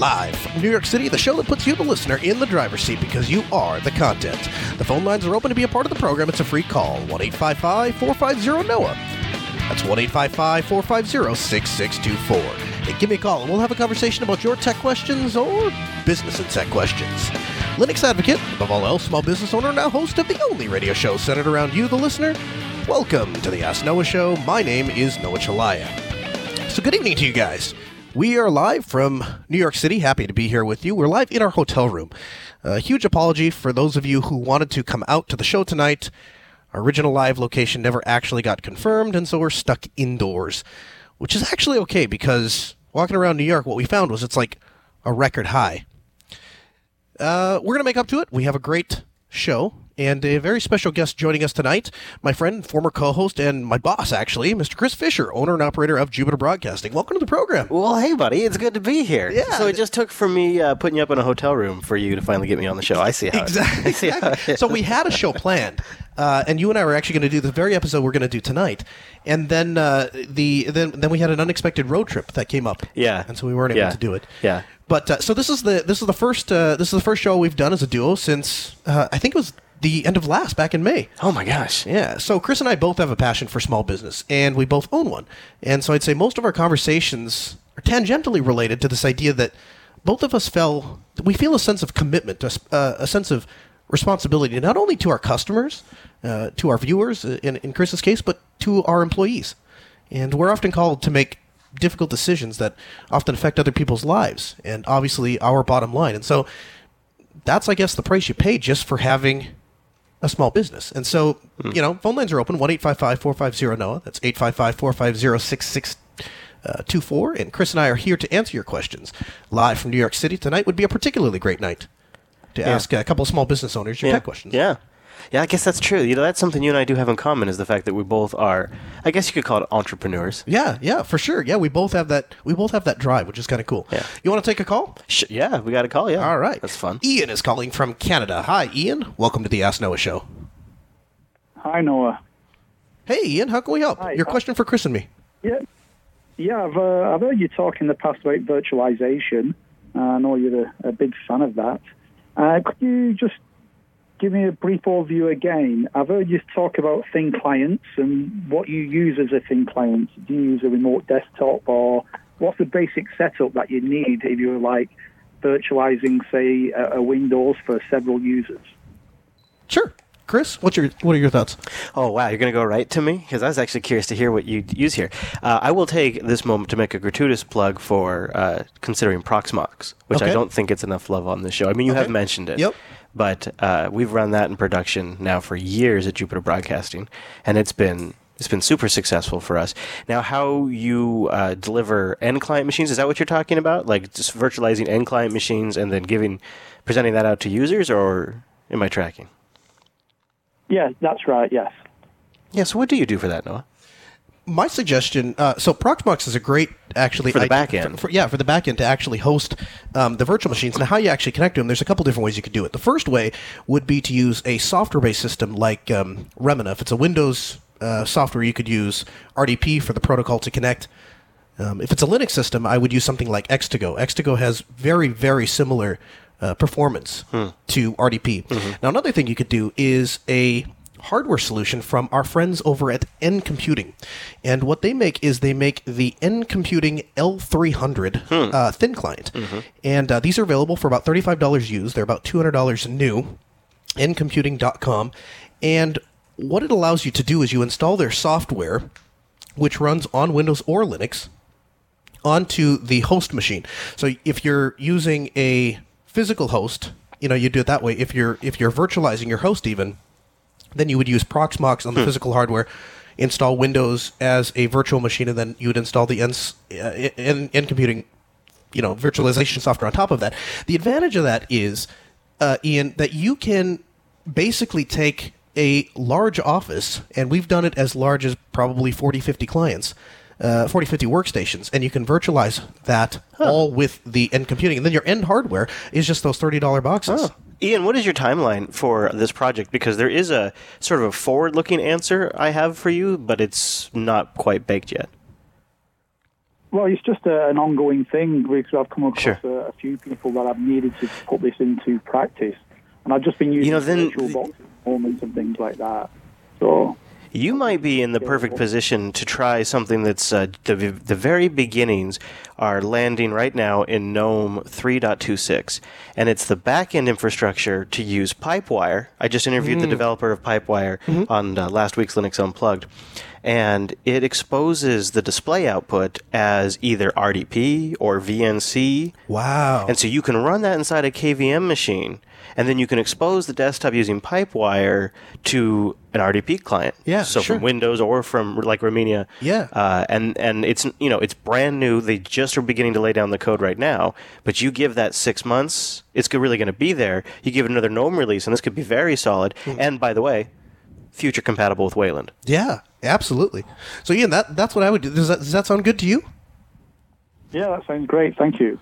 Live from New York City, the show that puts you, the listener, in the driver's seat because you are the content. The phone lines are open to be a part of the program. It's a free call 1 855 450 NOAH. That's 1 855 450 6624. Give me a call and we'll have a conversation about your tech questions or business and tech questions. Linux advocate, above all else, small business owner, now host of the only radio show centered around you, the listener. Welcome to the Ask Noah Show. My name is Noah Chelliah. So, good evening to you guys. We are live from New York City. Happy to be here with you. We're live in our hotel room. A huge apology for those of you who wanted to come out to the show tonight. Our original live location never actually got confirmed, and so we're stuck indoors, which is actually okay because walking around New York, what we found was it's like a record high. Uh, we're going to make up to it. We have a great show and a very special guest joining us tonight. My friend, former co host, and my boss, actually, Mr. Chris Fisher, owner and operator of Jupiter Broadcasting. Welcome to the program. Well, hey, buddy, it's good to be here. Yeah. So it just took for me uh, putting you up in a hotel room for you to finally get me on the show. I see how. it- I see how Exactly. it so we had a show planned, uh, and you and I were actually going to do the very episode we're going to do tonight, and then uh, the then then we had an unexpected road trip that came up. Yeah. and so we weren't able Yeah. to do it. Yeah. But uh, so this is the this is the first uh, this is the first show we've done as a duo since uh, I think it was the end of last back in May. Oh my gosh. Yeah. So Chris and I both have a passion for small business, and we both own one. And so I'd say most of our conversations are tangentially related to this idea that both of us feel we feel a sense of commitment, a, uh, a sense of responsibility, not only to our customers, uh, to our viewers, uh, in, in Chris's case, but to our employees. And we're often called to make difficult decisions that often affect other people's lives, and obviously our bottom line. And so that's, I guess, the price you pay just for having a small business. And so, hmm. you know, phone lines are open 1 450 NOAH. That's 855 450 6624. Uh, and Chris and I are here to answer your questions. Live from New York City tonight would be a particularly great night to ask a couple of small business owners your Yeah. tech questions. Yeah. Yeah, I guess that's true. You know, that's something you and I do have in common is the fact that we both are, I guess you could call it entrepreneurs. Yeah, yeah, for sure. Yeah, we both have that. We both have that drive, which is kind of cool. Yeah. You want to take a call? Sh- yeah, we got a call. Yeah. All right. That's fun. Ian is calling from Canada. Hi, Ian. Welcome to the Ask Noah Show. Hi, Noah. Hey, Ian. How can we help? Hi. Your question for Chris and me. Yeah, yeah. I've uh, I've heard you talk in the past about virtualization. Uh, I know you're a, a big fan of that. Uh, could you just give me a brief overview again? I've heard you talk about thin clients and what you use as a thin client. Do you use a remote desktop, or what's the basic setup that you need if you're like virtualizing, say, a, a Windows for several users? Sure. Chris, what's your what are your thoughts? Oh wow, you're going to go right to me because I was actually curious to hear what you use here. Uh, I will take this moment to make a gratuitous plug for uh, considering Proxmox, which Okay. I don't think it's enough love on the show. I mean, you have mentioned it. Yep. But uh, we've run that in production now for years at Jupiter Broadcasting, and it's been it's been super successful for us. Now, how you uh, deliver end client machines is that what you're talking about? Like just virtualizing end client machines and then giving presenting that out to users, or am I tracking? Yeah, that's right. Yes. Yeah. So what do you do for that, Noah? My suggestion uh, so proxmox is a great actually For the idea- back end. for- for- yeah for the back end to actually host um, the virtual machines now how you actually connect to them. There's a couple different ways you could do it. The first way would be to use a software based system like um, Remmina. If it's a windows uh, software you could use rdp for the protocol to connect. Um, if it's a linux system i would use something like X2Go X2Go has very very similar uh, performance to rdp now another thing you could do is a hardware solution from our friends over at NComputing. And what they make is they make the NComputing L300 uh, thin client. And uh, these are available for about $35 used. They're about $200 new. Ncomputing.com. And what it allows you to do is you install their software, which runs on Windows or Linux, onto the host machine. So if you're using a physical host, you know, you do it that way. If you're if you're virtualizing your host even, then you would use Proxmox on the physical hardware, install Windows as a virtual machine, and then you would install the N, uh, computing, you know, virtualization software on top of that. The advantage of that is, uh, Ian, that you can basically take a large office, and we've done it as large as probably 40, 50 clients. Uh, 40, 50 workstations, and you can virtualize that all with the NComputing. And then your end hardware is just those $30 boxes. Oh. Ian, what is your timeline for this project? Because there is a sort of a forward looking answer I have for you, but it's not quite baked yet. Well, it's just a, an ongoing thing because I've come across Sure. a, a few people that I've needed to put this into practice, and I've just been using know, then- virtual boxes, moments, and things like that. So, You might be in the perfect position to try something that's uh, the the very beginnings are landing right now in GNOME 3.26, and it's the back-end infrastructure to use Pipewire. I just interviewed the developer of Pipewire on uh, last week's Linux Unplugged, and it exposes the display output as either RDP or VNC. Wow. And so you can run that inside a KVM machine, and then you can expose the desktop using Pipewire to an RDP client. Yeah, So sure. from Windows or from like Remmina. Yeah. Uh, and and it's you know it's brand new. They just are beginning to lay down the code right now. But you give that six months, it's really going to be there. You give it another GNOME release, and this could be very solid. Hmm. And by the way, future compatible with Wayland. yeah, absolutely. So, Ian, that, that's what I would do. Does that, does that sound good to you? yeah, that sounds great. Thank you.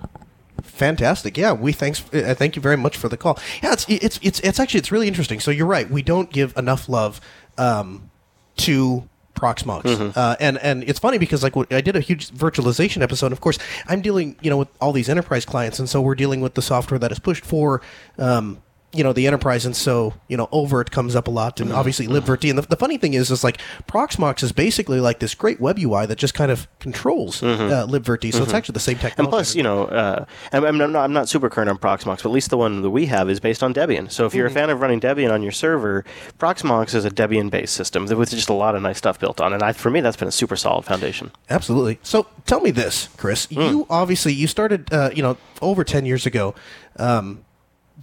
Fantastic. Yeah, we thanks. Uh, thank you very much for the call. Yeah, it's it's it's it's actually it's really interesting. So you're right. We don't give enough love um, to Proxmox, uh, and and it's funny because like what- I did a huge virtualization episode. Of course, I'm dealing you know with all these enterprise clients, and so we're dealing with the software that is pushed for. Um, you know the enterprise, and so you know oVirt comes up a lot, and obviously libvirt. And the, the funny thing is, is like Proxmox is basically like this great web UI that just kind of controls uh, libvirt. So it's actually the same technology. And plus, you know, uh, I'm, I'm, not, I'm not super current on Proxmox, but at least the one that we have is based on Debian. So if you're a fan of running Debian on your server, Proxmox is a Debian-based system with just a lot of nice stuff built on. And I, for me, that's been a super solid foundation. Absolutely. So tell me this, Chris. Hmm. You obviously you started, uh, you know, over ten years ago. Um,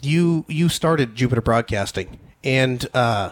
you you started Jupiter Broadcasting, and uh,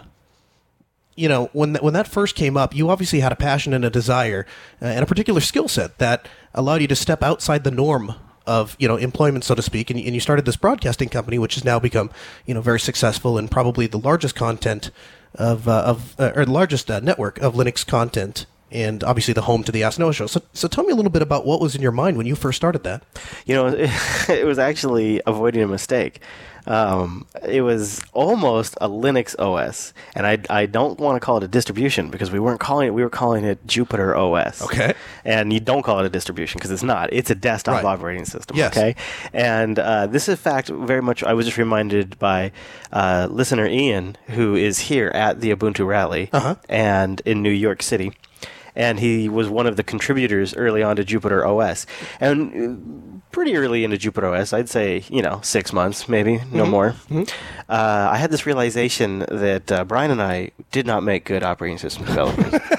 you know when that, when that first came up, you obviously had a passion and a desire uh, and a particular skill set that allowed you to step outside the norm of you know employment, so to speak, and, and you started this broadcasting company, which has now become you know very successful and probably the largest content of uh, of uh, or the largest uh, network of Linux content. And obviously, the home to the Ask Noah show. So, so tell me a little bit about what was in your mind when you first started that. You know, it was actually avoiding a mistake. Um, it was almost a Linux OS, and I, I don't want to call it a distribution because we weren't calling it. We were calling it Jupiter OS. Okay. And you don't call it a distribution because it's not. It's a desktop Right. operating system. Yes. Okay. And uh, this, in fact, very much. I was just reminded by uh, listener Ian, who is here at the Ubuntu rally Uh-huh. and in New York City. And he was one of the contributors early on to Jupiter OS. And uh, pretty early into Jupiter OS, I'd say, you know, six months, maybe, Mm-hmm. no more. Uh, I had this realization that uh, Bryan and I did not make good operating system developers.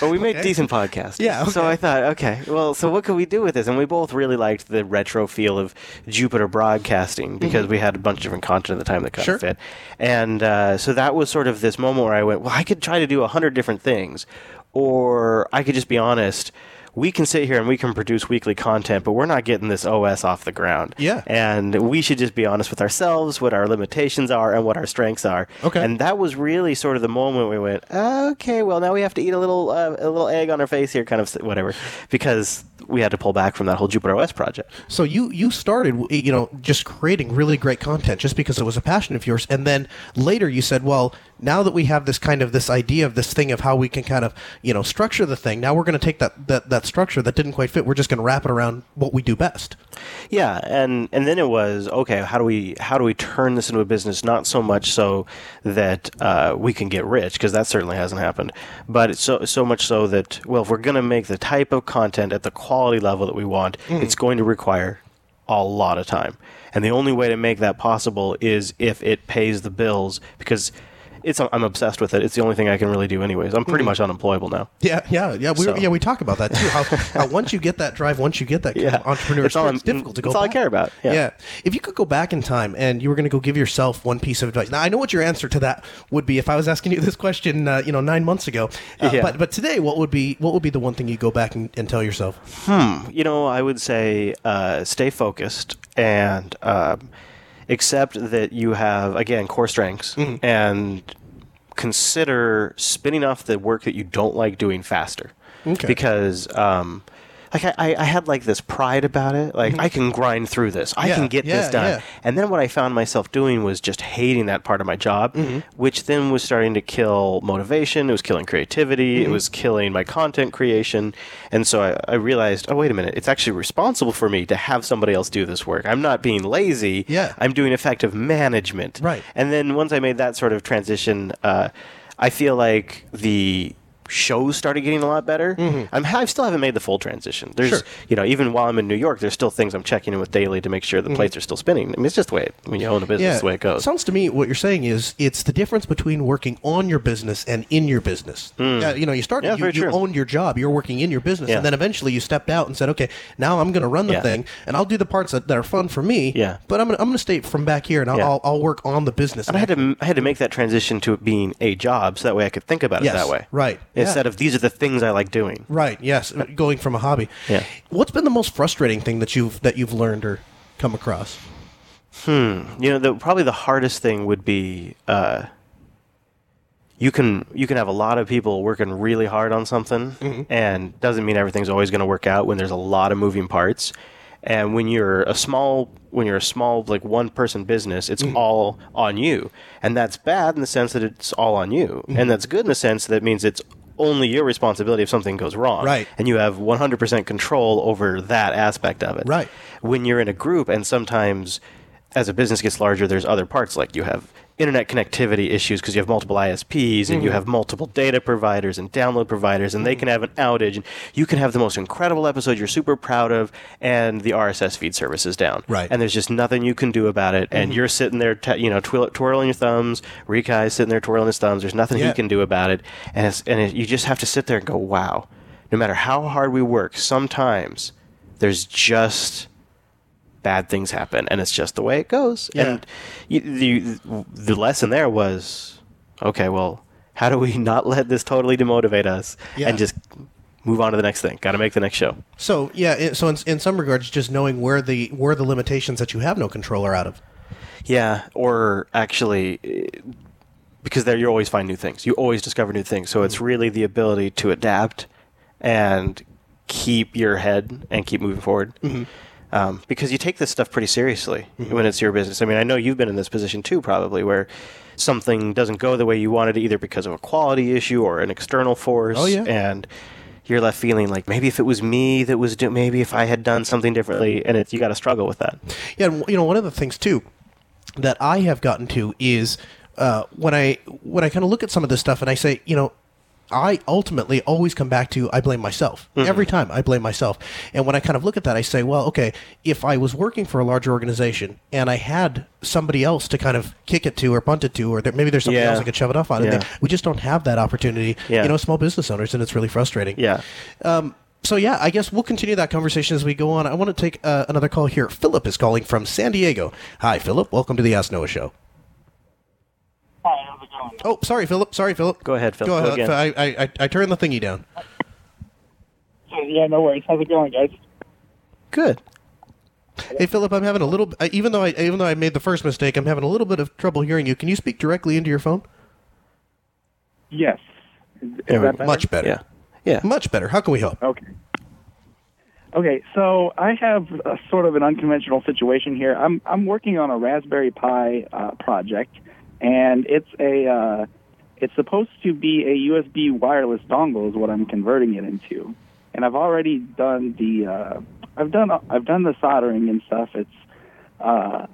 But we make decent podcasts. Yeah, So. I thought, okay, well, so what could we do with this? And we both really liked the retro feel of Jupiter Broadcasting because we had a bunch of different content at the time that kind Mm-hmm. Sure. of fit. And uh, so that was sort of this moment where I went, well, I could try to do a hundred different things, or I could just be honest. We can sit here and we can produce weekly content, but we're not getting this OS off the ground. Yeah. And we should just be honest with ourselves, what our limitations are, and what our strengths are. Okay. And that was really sort of the moment we went, okay, well now we have to eat a little uh, a little egg on our face here, kind of whatever, because we had to pull back from that whole Jupiter OS project. So you you started you know just creating really great content just because it was a passion of yours, and then later you said, well, now that we have this kind of this idea of this thing of how we can kind of you know structure the thing, now we're going to take that that that structure that didn't quite fit, we're just going to wrap it around what we do best. Yeah, and and then it was okay. How do we how do we turn this into a business? Not so much so that uh, we can get rich, because that certainly hasn't happened, but it's so so much so that well, if we're going to make the type of content at the quality level that we want, it's going to require a lot of time, and the only way to make that possible is if it pays the bills, because. It's, I'm obsessed with it. It's the only thing I can really do, anyways. I'm pretty much unemployable now. Yeah, yeah, yeah. We So- yeah we talk about that too. How, how once you get that drive, once you get that Yeah. entrepreneur It's all it's difficult to go. it's all I care about. Yeah. If you could go back in time and you were going to go give yourself one piece of advice. Now I know what your answer to that would be if I was asking you this question, uh, you know, nine months ago. Uh, Yeah. But but today, what would be what would be the one thing you go back and, and tell yourself? Hmm. You know, I would say uh, stay focused and um, accept that you have again core strengths, and consider spinning off the work that you don't like doing faster. Okay. Because um, like I, I- I had like this pride about it. Like I can grind through this. I Mm-hmm. Yeah, can get yeah, this done. yeah. And then what I found myself doing was just hating that part of my job, Mm-hmm. which then was starting to kill motivation. It was killing creativity. Mm-hmm. It was killing my content creation. And so I, I realized, oh wait a minute, it's actually responsible for me to have somebody else do this work. I'm not being lazy. Yeah. I'm doing effective management. Right. And then once I made that sort of transition, uh, I feel like the shows started getting a lot better. I'm, I still haven't made the full transition. There's, Mm-hmm. Sure. you know, even while I'm in New York, there's still things I'm checking in with daily to make sure the plates are still spinning. I mean, it's just the way it, when you own a business, it's the way it goes. Sounds to me what you're saying is it's the difference between working on your business and in your business. Uh, you know, you started, Hmm. Yeah, you, you owned your job, you're working in your business, Yeah. and then eventually you stepped out and said, okay, now I'm going to run the Yeah. thing and I'll do the parts that, that are fun for me. Yeah. But I'm going to I'm to stay from back here and I'll, Yeah. I'll, I'll work on the business. and I had to I had to make that transition to it being a job, so that way I could think about it Yes, that way. right. Yeah. of these are the things I like doing. Right. Yes. Going from a hobby. Yeah. What's been the most frustrating thing that you've that you've learned or come across? Hmm. You know, the, probably the hardest thing would be uh, you can you can have a lot of people working really hard on something, Mm-hmm. and doesn't mean everything's always going to work out when there's a lot of moving parts. And when you're a small when you're a small like one person business, it's Mm-hmm. all on you, and that's bad in the sense that it's all on you, Mm-hmm. and that's good in the sense that it means it's only your responsibility if something goes wrong, Right. And you have 100% control over that aspect of it, Right. when you're in a group and sometimes as a business gets larger there's other parts like you have internet connectivity issues because you have multiple ISPs and you Mm-hmm. have multiple data providers and download providers and they can have an outage and you can have the most incredible episode you're super proud of and the RSS feed service is down Right. Mm-hmm. and there's just nothing you can do about it and you're sitting there t- you know twirl- twirling your thumbs Rikai's sitting there twirling his thumbs there's nothing Yeah. he can do about it and it's, and it, you just have to sit there and go wow no matter how hard we work sometimes there's just bad things happen, and it's just the way it goes. Yeah. And you, the the lesson there was, okay, well, how do we not let this totally demotivate us Yeah. and just move on to the next thing? Got to make the next show. So yeah, it, so in, in some regards, just knowing where the where the limitations that you have no control are out of. Yeah, or actually, because there you always find new things. You always discover new things. So it's mm-hmm. really the ability to adapt and keep your head and keep moving forward. Mm-hmm. Um, because you take this stuff pretty seriously when it's your business. I mean, I know you've been in this position too, probably, where something doesn't go the way you wanted, either because of a quality issue or an external force. Oh, yeah. And you're left feeling like maybe if it was me that was doing, maybe if I had done something differently, and it's you got to struggle with that. Yeah, and, you know, one of the things too that I have gotten to is uh, when I when I kind of look at some of this stuff and I say, you know, I ultimately always come back to I blame myself every time. I blame myself, and when I kind of look at that, I say, well, okay, if I was working for a larger organization and I had somebody else to kind of kick it to or punt it to, or there, maybe there's something Yeah. else I could shove it off on, and Yeah. they, we just don't have that opportunity. Yeah. You know, small business owners, and it's really frustrating. Yeah. So yeah, I guess we'll continue that conversation as we go on. I want to take uh, another call here. Philip is calling from San Diego. Hi, Philip. Welcome to the Ask Noah Show. Hi, how's it going? Oh, sorry, Philip. Sorry, Philip. Go ahead, Phil. Go Go ahead. again. I, I, I, I turned the thingy down. Yeah, no worries. How's it going, guys? Good. Hey, Philip. I'm having a little. Even though I even though I made the first mistake, I'm having a little bit of trouble hearing you. Can you speak directly into your phone? Yes. Is, is There we that better? Much better. Yeah. Yeah. Much better. How can we help? Okay. Okay, so I have a sort of an unconventional situation here. I'm I'm working on a Raspberry Pi uh, project, and it's a uh, it's supposed to be a USB wireless dongle is what I'm converting it into, and I've already done the uh, I've done I've done the soldering and stuff. It's uh,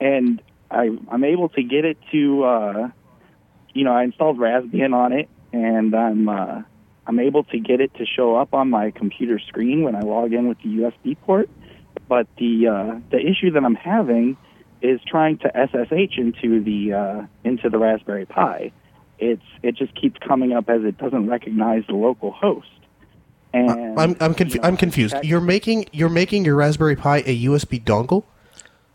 and I I'm able to get it to uh, you know I installed Raspbian on it, and I'm uh, I'm able to get it to show up on my computer screen when I log in with the USB port. But the uh, the issue that I'm having is trying to SSH into the uh, into the Raspberry Pi. It's it just keeps coming up as it doesn't recognize the local host. And I'm I'm, confu- you know, I'm confused. You're making you're making your Raspberry Pi a USB dongle,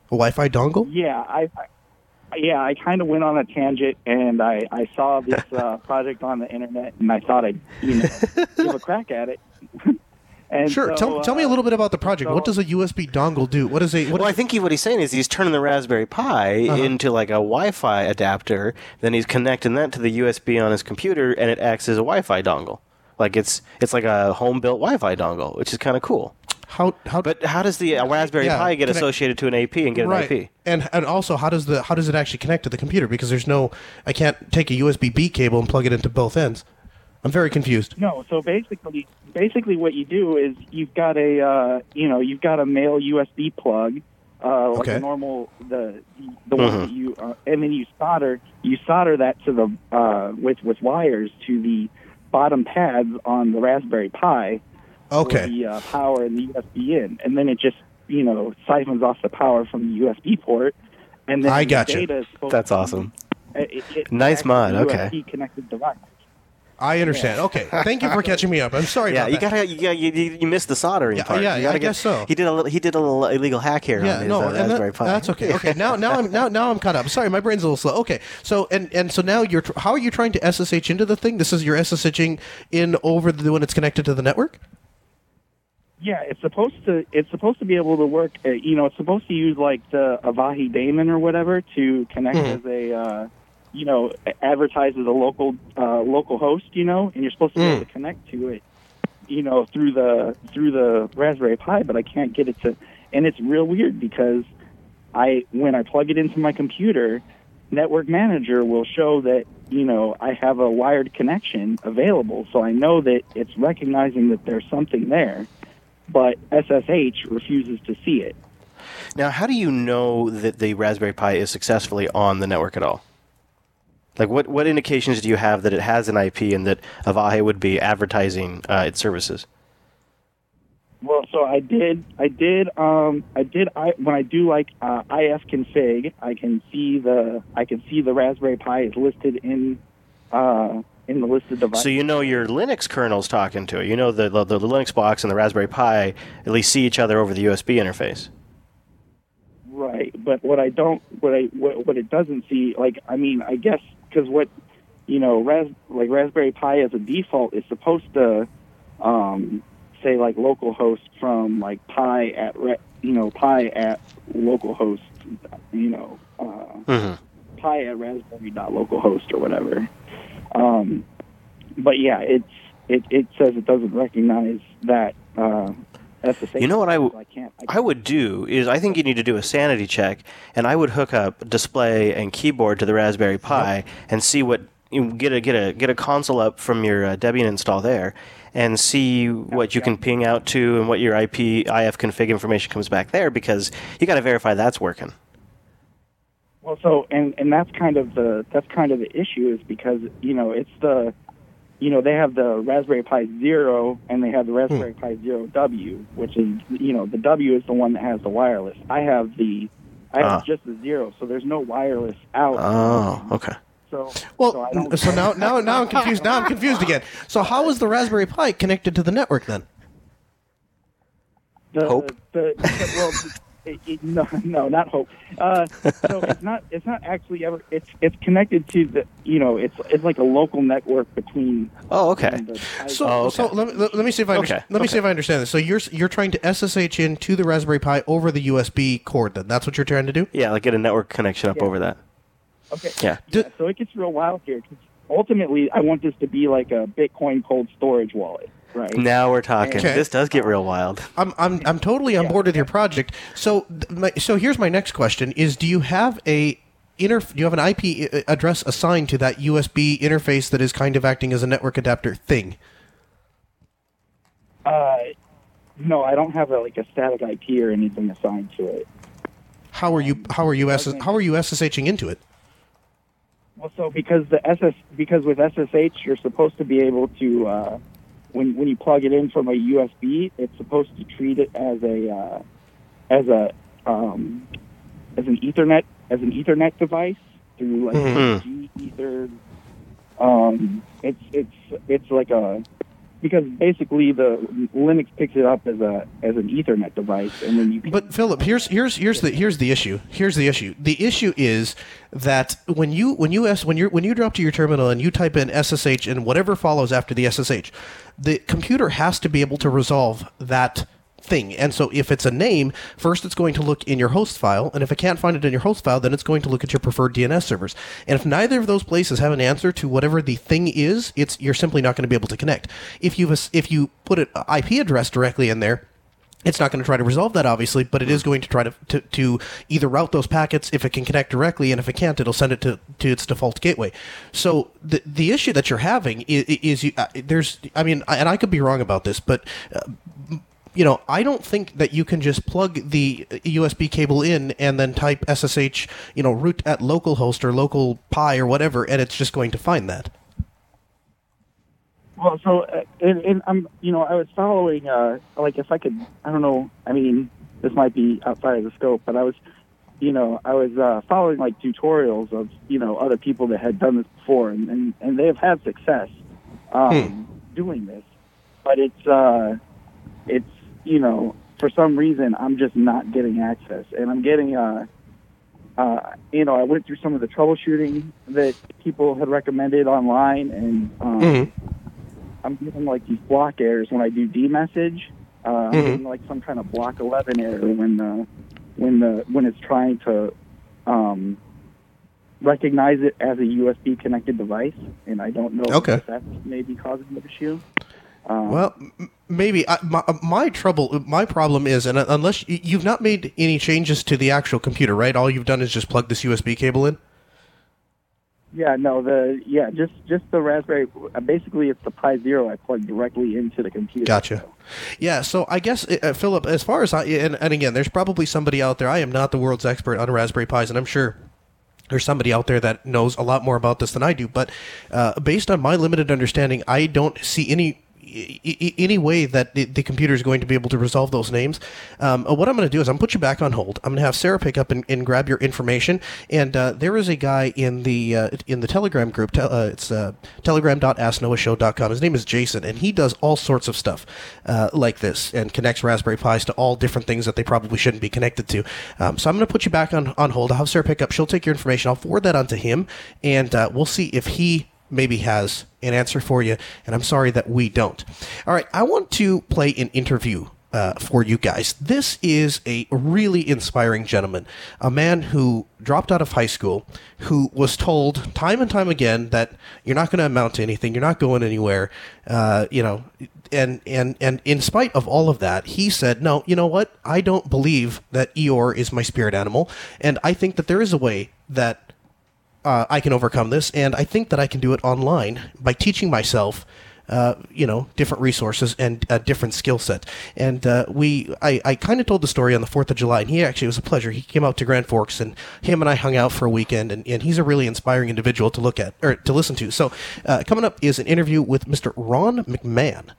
a Wi-Fi dongle. Yeah, I, I yeah, I kind of went on a tangent, and I I saw this uh, project on the internet, and I thought I'd you know give a crack at it. And Sure. so, tell, tell me a uh, little bit about the project. what does a USB dongle do? What is a what Well, I think he, what he's saying is he's turning the Raspberry Pi Uh-huh. into like a Wi-Fi adapter. Then he's connecting that to the USB on his computer, and it acts as a Wi-Fi dongle. Like it's it's like a home-built Wi-Fi dongle, which is kind of cool. how how But how does the uh, Raspberry Yeah, Pi get connect- associated to an AP and get right? an IP? And and also how does the how does it actually connect to the computer? Because there's no I can't take a USB B cable and plug it into both ends. I'm very confused. No, so basically, basically what you do is you've got a, uh, you know, you've got a male USB plug, uh, like Okay. a normal the the one that you, uh, and then you solder you solder that to the uh, with with wires to the bottom pads on the Raspberry Pi. Okay. The uh, power and the USB in, and then it just you know siphons off the power from the USB port, and then I the gotcha. data is supposed That's awesome. it- it- it Nice mod, a okay. USB connected device. I understand. Okay. Thank you for catching me up. I'm sorry Yeah, about you that. gotta you, you, you you missed the soldering Yeah, part. yeah, you gotta I get, guess so. He did a little he did a little illegal hack here yeah, on his no, uh, and that- Raspberry Pi. that's okay. Okay, now now I'm now now I'm caught up. Sorry, my brain's a little slow. Okay, so and and so now you're tr- how are you trying to SSH into the thing? This is your SSHing in over the when it's connected to the network. Yeah, it's supposed to. It's supposed to be able to work. Uh, you know, it's supposed to use like the Avahi daemon or whatever to connect as a, uh, you know, advertise as a local uh, local host. You know, and you're supposed to be able to connect to it. You know, through the through the Raspberry Pi, but I can't get it to. And it's real weird because I when I plug it into my computer, Network Manager will show that you know I have a wired connection available, so I know that it's recognizing that there's something there but SSH refuses to see it. Now, how do you know that the Raspberry Pi is successfully on the network at all? Like, what, what indications do you have that it has an IP and that Avahi would be advertising uh, its services? Well, so I did, I did, um, I did. I when I do like uh, ifconfig, I can see the, I can see the Raspberry Pi is listed in, uh, in the listed device. So you know your Linux kernel's talking to it. You know the, the, the Linux box and the Raspberry Pi at least see each other over the USB interface. Right, but what I don't, what I, what, what it doesn't see, like, I mean, I guess because what, you know, Ras, like Raspberry Pi as a default is supposed to, um, say like localhost from like Pi at, re, you know, Pi at localhost, you know, uh, Mm-hmm. Pi at Raspberry dot localhost or whatever. Um, but yeah, it's it, it says it doesn't recognize that uh, You know what I w- I can't. I I would do is I think you need to do a sanity check, and I would hook up display and keyboard to the Raspberry Pi and see what you get a get a get a console up from your uh, Debian install there, and see what you can ping out to and what your IP ifconfig information comes back there because you got to verify that's working. Well, so and and that's kind of the that's kind of the issue is because you know it's the you know they have the Raspberry Pi Zero and they have the Raspberry Pi Zero W, which is you know the W is the one that has the wireless. I have the I have Ah. just the zero, so there's no wireless out. Oh, okay. So Well, so, I n- don't, so now now now I'm confused. Now I'm confused again. So how is the Raspberry Pi connected to the network then? the, Hope? The, the- well, it, it, no, no, not hope. Uh, so it's not. It's not actually ever. It's it's connected to the. You know, it's it's like a local network between. Oh, okay. the Pi- So, Oh, okay. so let, me- let, let me see if I Okay, understand. let me see if I understand this. So you're you're trying to SSH into the Raspberry Pi over the USB cord. Then that's what you're trying to do. Yeah, like get a network connection up Yeah. over that. okay. Yeah. Do- Yeah, so it gets real wild here. 'cause ultimately, I want this to be like a Bitcoin cold storage wallet, right? Now we're talking. Okay. This does get real wild. I'm I'm I'm totally on board with your project. So my, so here's my next question: Is do you have a inter do you have an IP address assigned to that USB interface that is kind of acting as a network adapter thing? Uh, no, I don't have a, like a static IP or anything assigned to it. How are you how are you SS, how are you SSHing into it? Well, so because the SS because with SSH you're supposed to be able to uh, when when you plug it in from a USB, it's supposed to treat it as a uh, as a um, as an Ethernet as an Ethernet device through like Mhm. g_ether. Um, it's it's it's like a because basically the Linux picks it up as a as an Ethernet device, and then you. But Philip, here's here's here's the here's the issue. Here's the issue. The issue is that when you when you s when you when you drop to your terminal and you type in SSH and whatever follows after the SSH, the computer has to be able to resolve that thing. And so if it's a name, first it's going to look in your host file, and if it can't find it in your host file, then it's going to look at your preferred DNS servers. And if neither of those places have an answer to whatever the thing is, it's you're simply not going to be able to connect. If you if you put an IP address directly in there, it's not going to try to resolve that, obviously, but it is going to try to, to, to, either route those packets if it can connect directly, and if it can't, it'll send it to, to its default gateway. So the the issue that you're having is, is you, uh, there's, I mean, and I could be wrong about this, but uh, you know, I don't think that you can just plug the USB cable in and then type SSH, you know, root at localhost or local pi or whatever, and it's just going to find that. Well, so uh, and, and I'm, you know, I was following, uh, like, if I could, I don't know, I mean, this might be outside of the scope, but I was, you know, I was uh, following like tutorials of, you know, other people that had done this before, and and, and they have had success um, doing this, but it's, uh, it's, you know, for some reason, I'm just not getting access, and I'm getting, uh, uh, you know, I went through some of the troubleshooting that people had recommended online, and um, I'm getting like these block errors when I do dmesg. Uh, I'm getting like some kind of block 11 error when the when the when it's trying to um, recognize it as a USB connected device, and I don't know Okay. if that's maybe causing the issue. Um, Well, m- maybe I, my, my trouble, my problem is, and unless you've not made any changes to the actual computer, right? All you've done is just plug this USB cable in. yeah, no, the yeah, just just the Raspberry. uh, Basically, it's the Pi Zero I plugged directly into the computer. Gotcha. Yeah, so I guess uh, Philip, as far as I and, and again, there's probably somebody out there. I am not the world's expert on Raspberry Pis, and I'm sure there's somebody out there that knows a lot more about this than I do. But uh, based on my limited understanding, I don't see any. Any way that the, the computer is going to be able to resolve those names, um, uh, what I'm going to do is I'm going to put you back on hold. I'm going to have Sarah pick up and, and grab your information. And uh, there is a guy in the uh, in the Telegram group. Te- uh, it's uh, telegram.asknoahshow.com. His name is Jason, and he does all sorts of stuff uh, like this and connects Raspberry Pis to all different things that they probably shouldn't be connected to. Um, so I'm going to put you back on, on hold. I'll have Sarah pick up. She'll take your information. I'll forward that on to him, and uh, we'll see if he maybe has an answer for you. And I'm sorry that we don't. All right, I want to play an interview uh, for you guys. This is a really inspiring gentleman, a man who dropped out of high school, who was told time and time again that you're not going to amount to anything, you're not going anywhere, uh, you know, and and and in spite of all of that, he said, "No, you know what? I don't believe that Eeyore is my spirit animal, and I think that there is a way that." Uh, I can overcome this, and I think that I can do it online by teaching myself, uh, you know, different resources and a different skill set. And uh, we, I, I kind of told the story on the Fourth of July, and he actually was a pleasure. He came out to Grand Forks, and him and I hung out for a weekend, and, and he's a really inspiring individual to look at or to listen to. So, uh, coming up is an interview with Mr. Ron McMahon.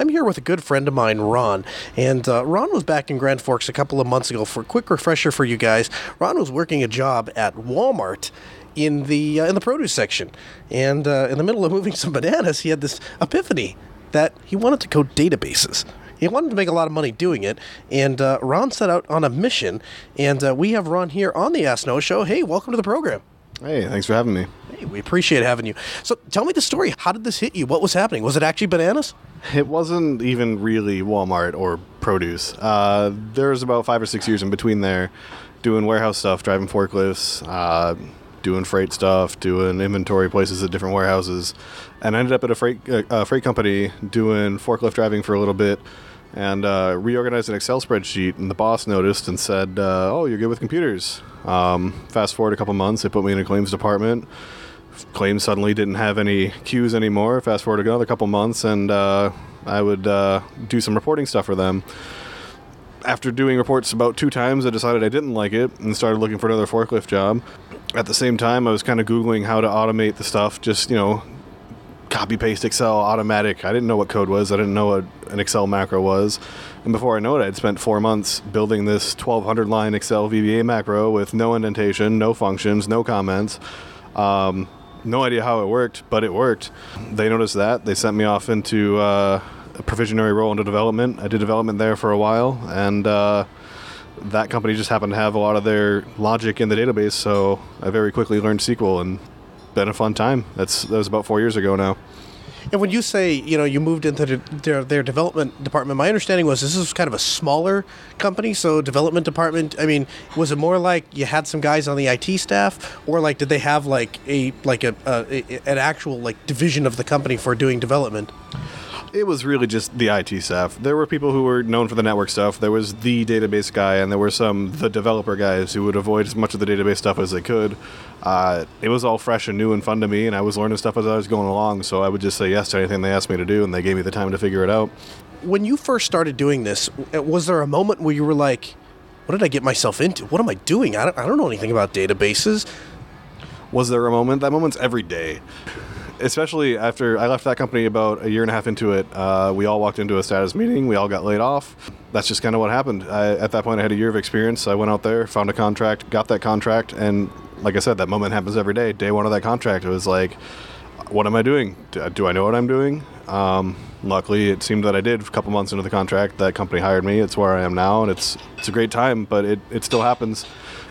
I'm here with a good friend of mine, Ron. And uh, Ron was back in Grand Forks a couple of months ago. For a quick refresher for you guys, Ron was working a job at Walmart in the uh, in the produce section, and uh, in the middle of moving some bananas, he had this epiphany that he wanted to code databases. He wanted to make a lot of money doing it, and uh, Ron set out on a mission. And uh, we have Ron here on the Ask Noah Show. Hey, welcome to the program. Hey, thanks for having me. Hey, we appreciate having you. So, tell me the story. How did this hit you? What was happening? Was it actually bananas? It wasn't even really Walmart or produce. Uh, there was about five or six years in between there, doing warehouse stuff, driving forklifts, uh, doing freight stuff, doing inventory places at different warehouses, and I ended up at a freight uh, freight company doing forklift driving for a little bit, and uh, reorganized an Excel spreadsheet. And the boss noticed and said, uh, "Oh, you're good with computers." Um, fast forward a couple months, they put me in a claims department. Claims suddenly didn't have any queues anymore. Fast forward another couple months, and uh, I would uh, do some reporting stuff for them. After doing reports about two times, I decided I didn't like it and started looking for another forklift job. At the same time, I was kind of Googling how to automate the stuff, just, you know, copy paste Excel automatic. I didn't know what code was, I didn't know what an Excel macro was. And before I know it, I'd spent four months building this 1200 line Excel VBA macro with no indentation, no functions, no comments. Um, no idea how it worked, but it worked. They noticed that. They sent me off into uh, a provisionary role into development. I did development there for a while, and uh, that company just happened to have a lot of their logic in the database, so I very quickly learned SQL and been a fun time. That's that was about four years ago now. And when you say you know you moved into the, their, their development department, my understanding was this is kind of a smaller company. So development department. I mean, was it more like you had some guys on the IT staff, or like did they have like a like a, a, a an actual like division of the company for doing development? It was really just the IT staff. There were people who were known for the network stuff. There was the database guy, and there were some the developer guys who would avoid as much of the database stuff as they could. Uh, it was all fresh and new and fun to me, and I was learning stuff as I was going along. So I would just say yes to anything they asked me to do, and they gave me the time to figure it out. When you first started doing this, was there a moment where you were like, "What did I get myself into? What am I doing? I don't, I don't know anything about databases." Was there a moment? That moment's every day especially after I left that company about a year and a half into it, uh, we all walked into a status meeting. We all got laid off. That's just kind of what happened. I, at that point, I had a year of experience. I went out there, found a contract, got that contract, and like I said, that moment happens every day. Day one of that contract, it was like, what am I doing? Do, do I know what I'm doing? Um, luckily, it seemed that I did. A couple months into the contract, that company hired me. It's where I am now, and it's it's a great time. But it, it still happens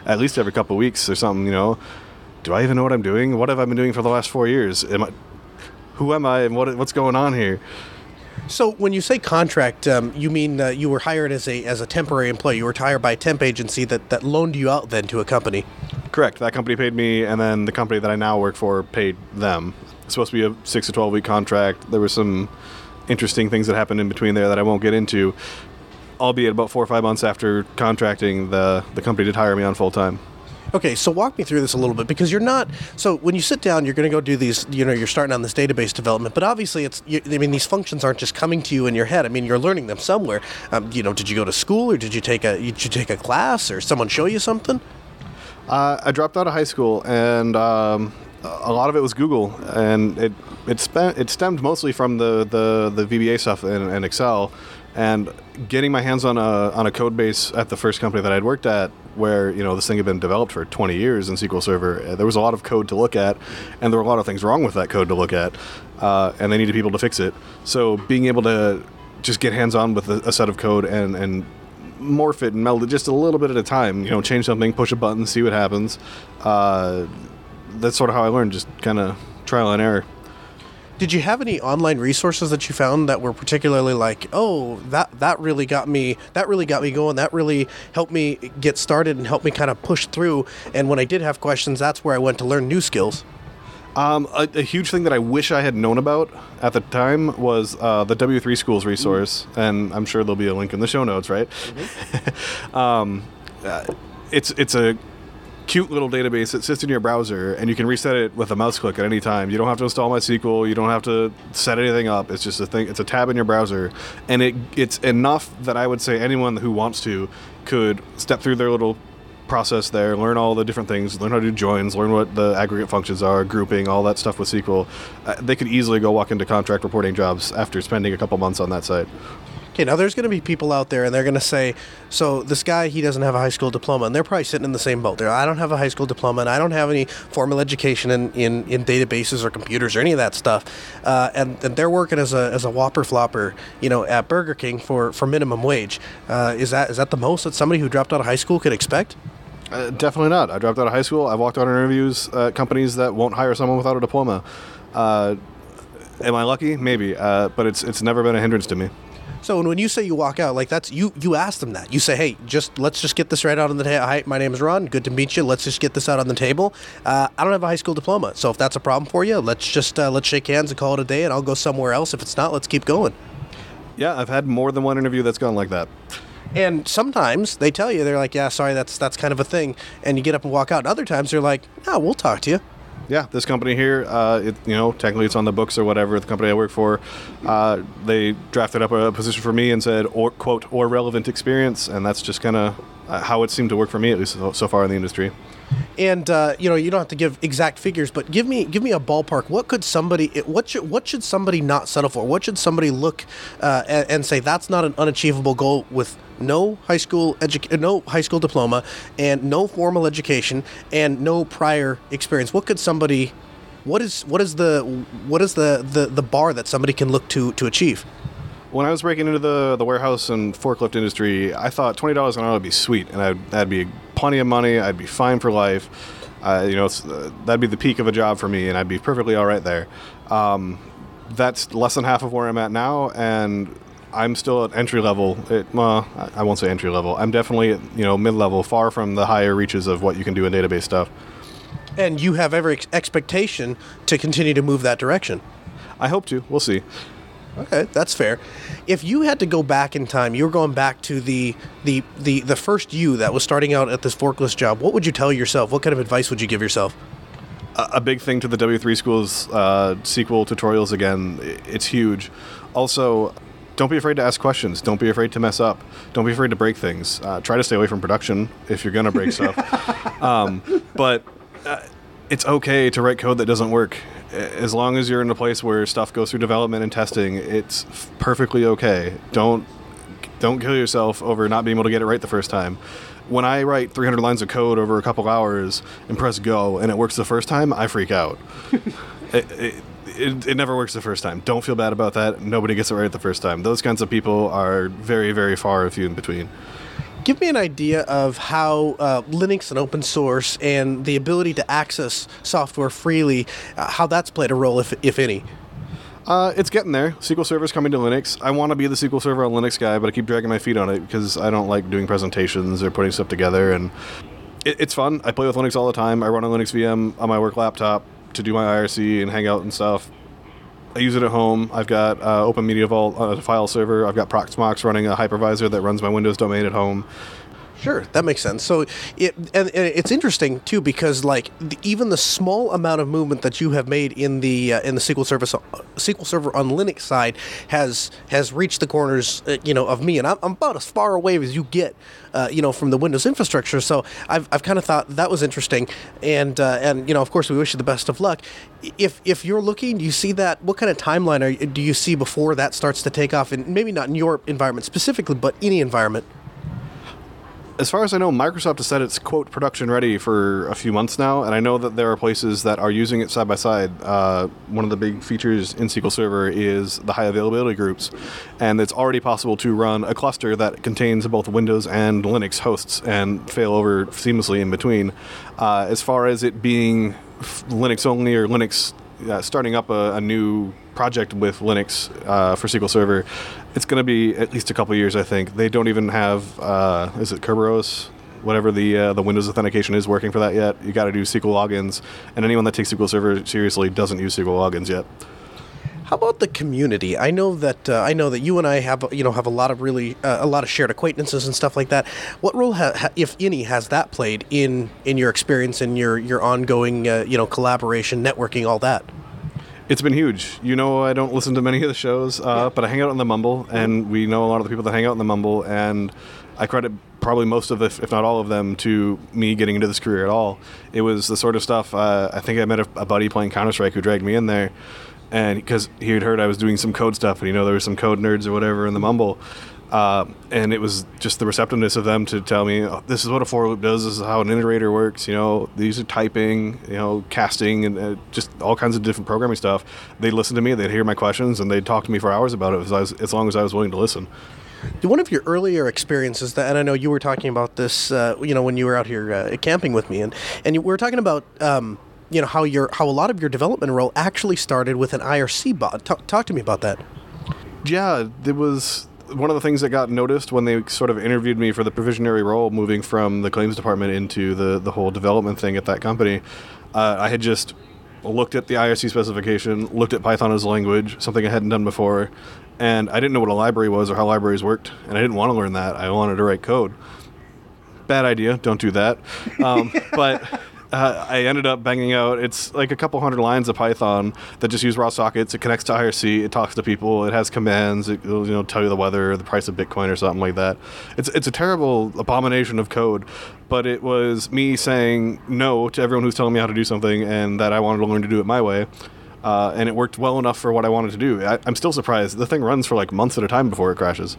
at least every couple weeks or something. You know, do I even know what I'm doing? What have I been doing for the last four years? Am I, who am I and what, what's going on here? So when you say contract, um, you mean uh, you were hired as a as a temporary employee. You were hired by a temp agency that, that loaned you out then to a company. Correct. That company paid me, and then the company that I now work for paid them. It's supposed to be a six to twelve week contract. There were some interesting things that happened in between there that I won't get into. Albeit about four or five months after contracting, the the company did hire me on full time. Okay, so walk me through this a little bit because you're not. So when you sit down, you're going to go do these. You know, you're starting on this database development, but obviously, it's. You, I mean, these functions aren't just coming to you in your head. I mean, you're learning them somewhere. Um, you know, did you go to school or did you take a did you take a class or someone show you something? Uh, I dropped out of high school, and um, a lot of it was Google, and it it, spent, it stemmed mostly from the the, the VBA stuff and, and Excel, and getting my hands on a on a code base at the first company that I'd worked at, where you know this thing had been developed for 20 years in SQL Server. Uh, there was a lot of code to look at, and there were a lot of things wrong with that code to look at, uh, and they needed people to fix it. So being able to just get hands on with a, a set of code and and morph it and meld it just a little bit at a time. You know, change something, push a button, see what happens. Uh, that's sort of how I learned, just kind of trial and error. Did you have any online resources that you found that were particularly like, oh, that that really got me, that really got me going, that really helped me get started and helped me kind of push through. And when I did have questions, that's where I went to learn new skills. Um, a, a, huge thing that I wish I had known about at the time was uh, the W3 Schools resource, mm-hmm. and I'm sure there'll be a link in the show notes, right? Mm-hmm. um, uh, it's it's a cute little database that sits in your browser and you can reset it with a mouse click at any time. You don't have to install MySQL. You don't have to set anything up. It's just a thing. It's a tab in your browser, and it it's enough that I would say anyone who wants to could step through their little process there, learn all the different things, learn how to do joins, learn what the aggregate functions are, grouping, all that stuff with SQL. Uh, they could easily go walk into contract reporting jobs after spending a couple months on that site. Okay, now there's going to be people out there and they're going to say, so this guy, he doesn't have a high school diploma, and they're probably sitting in the same boat. They're, I don't have a high school diploma, and I don't have any formal education in, in, in databases or computers or any of that stuff. Uh, and, and they're working as a, as a whopper flopper, you know, at Burger King for, for minimum wage. Uh, is, that, is that the most that somebody who dropped out of high school could expect? Uh, definitely not. I dropped out of high school. I've walked on interviews at companies that won't hire someone without a diploma. Uh, am I lucky? Maybe, uh, but it's it's never been a hindrance to me. So when you say you walk out, like that's you you ask them that. You say, "Hey, just let's just get this right out on the table. Hi, my name is Ron. Good to meet you. Let's just get this out on the table. Uh, I don't have a high school diploma, so if that's a problem for you, let's just uh, let's shake hands and call it a day, and I'll go somewhere else. If it's not, let's keep going." Yeah, I've had more than one interview that's gone like that. And sometimes they tell you they're like, "Yeah, sorry, that's that's kind of a thing," and you get up and walk out. And other times they're like, "Yeah, we'll talk to you." Yeah, this company here, uh, it, you know, technically it's on the books or whatever. The company I work for, uh, they drafted up a position for me and said, or quote, or relevant experience, and that's just kind of uh, how it seemed to work for me, at least so, so far in the industry. And uh, you know, you don't have to give exact figures, but give me give me a ballpark. What could somebody what should what should somebody not settle for? What should somebody look uh, and, and, say that's not an unachievable goal with no high school edu- no high school diploma and no formal education and no prior experience? What could somebody What is what is the what is the, the, the bar that somebody can look to to achieve? When I was breaking into the, the warehouse and forklift industry, I thought twenty dollars an hour would be sweet, and I'd, that'd be plenty of money. I'd be fine for life. Uh, you know, uh, that'd be the peak of a job for me, and I'd be perfectly all right there. Um, that's less than half of where I'm at now, and I'm still at entry level. It, well, I won't say entry level. I'm definitely at, you know mid level, far from the higher reaches of what you can do in database stuff. And you have every ex- expectation to continue to move that direction. I hope to. We'll see. Okay, that's fair. If you had to go back in time, you were going back to the the the the first you that was starting out at this forklift job. What would you tell yourself? What kind of advice would you give yourself? A, a big thing to the W3 schools uh, SQL tutorials again. It's huge. Also, don't be afraid to ask questions. Don't be afraid to mess up. Don't be afraid to break things. Uh, try to stay away from production if you're gonna break stuff. Um, but uh, it's okay to write code that doesn't work. As long as you're in a place where stuff goes through development and testing, it's perfectly okay. Don't don't kill yourself over not being able to get it right the first time. When I write 300 lines of code over a couple hours and press go and it works the first time, I freak out. it, it, it, it never works the first time. Don't feel bad about that. Nobody gets it right the first time. Those kinds of people are very, very far and few in between. Give me an idea of how uh, Linux and open source and the ability to access software freely, uh, how that's played a role, if if any. Uh, it's getting there. SQL Server's coming to Linux. I want to be the SQL Server on Linux guy, but I keep dragging my feet on it because I don't like doing presentations or putting stuff together. And it, it's fun. I play with Linux all the time. I run a Linux VM on my work laptop to do my IRC and hang out and stuff. I use it at home. I've got uh, Open Media Vault on a file server. I've got Proxmox running a hypervisor that runs my Windows domain at home. Sure, that makes sense. So, it and, and it's interesting too because like the, even the small amount of movement that you have made in the uh, in the SQL Server SQL Server on Linux side has has reached the corners, uh, you know, of me, and I'm, I'm, about as far away as you get, uh, you know, from the Windows infrastructure. So I've, I've kind of thought that was interesting, and uh, and you know, of course, we wish you the best of luck. If if you're looking, you see that? What kind of timeline are, do you see before that starts to take off? And maybe not in your environment specifically, but any environment as far as I know, Microsoft has said it's quote production ready for a few months now, and I know that there are places that are using it side by side. Uh, one of the big features in SQL Server is the high availability groups, and it's already possible to run a cluster that contains both Windows and Linux hosts and fail over seamlessly in between. Uh, as far as it being Linux only or Linux uh, starting up a, a, new project with Linux uh, for SQL Server, it's going to be at least a couple years, I think. They don't even have, uh, is it Kerberos? Whatever the uh, the Windows authentication is working for that yet. You got to do SQL logins, and anyone that takes SQL Server seriously doesn't use SQL logins yet. How about the community? I know that uh, I know that you and I have you know have a lot of really uh, a lot of shared acquaintances and stuff like that. What role, ha- ha- if any, has that played in in your experience and your your ongoing uh, you know collaboration, networking, all that? It's been huge. You know, I don't listen to many of the shows, uh, yeah. but I hang out in the Mumble, and we know a lot of the people that hang out in the Mumble, and I credit probably most of, the, if not all of them, to me getting into this career at all. It was the sort of stuff. Uh, I think I met a, a buddy playing Counter Strike who dragged me in there, and because he had heard I was doing some code stuff, and you know there were some code nerds or whatever in the Mumble, uh, and it was just the receptiveness of them to tell me oh, this is what a for loop does. This is how an iterator works. You know, these are typing, you know, casting, and uh, just all kinds of different programming stuff. They'd listen to me, they'd hear my questions, and they'd talk to me for hours about it as, was, as long as I was willing to listen. One of your earlier experiences, that, and I know you were talking about this, uh, you know, when you were out here uh, camping with me, and and we were talking about. Um, you know how your how a lot of your development role actually started with an IRC bot. Talk, talk to me about that. Yeah, it was one of the things that got noticed when they sort of interviewed me for the provisionary role, moving from the claims department into the the whole development thing at that company, uh, I had just looked at the IRC specification, looked at Python as a language, something I hadn't done before, and I didn't know what a library was or how libraries worked, and I didn't want to learn that. I wanted to write code. Bad idea. Don't do that. Um, but uh, I ended up banging out. It's like a couple hundred lines of Python that just use raw sockets. It connects to IRC. It talks to people. It has commands. It will you know tell you the weather, the price of Bitcoin, or something like that. It's it's a terrible abomination of code, but it was me saying no to everyone who's telling me how to do something, and that I wanted to learn to do it my way. Uh, and it worked well enough for what I wanted to do. I, I'm still surprised. The thing runs for like months at a time before it crashes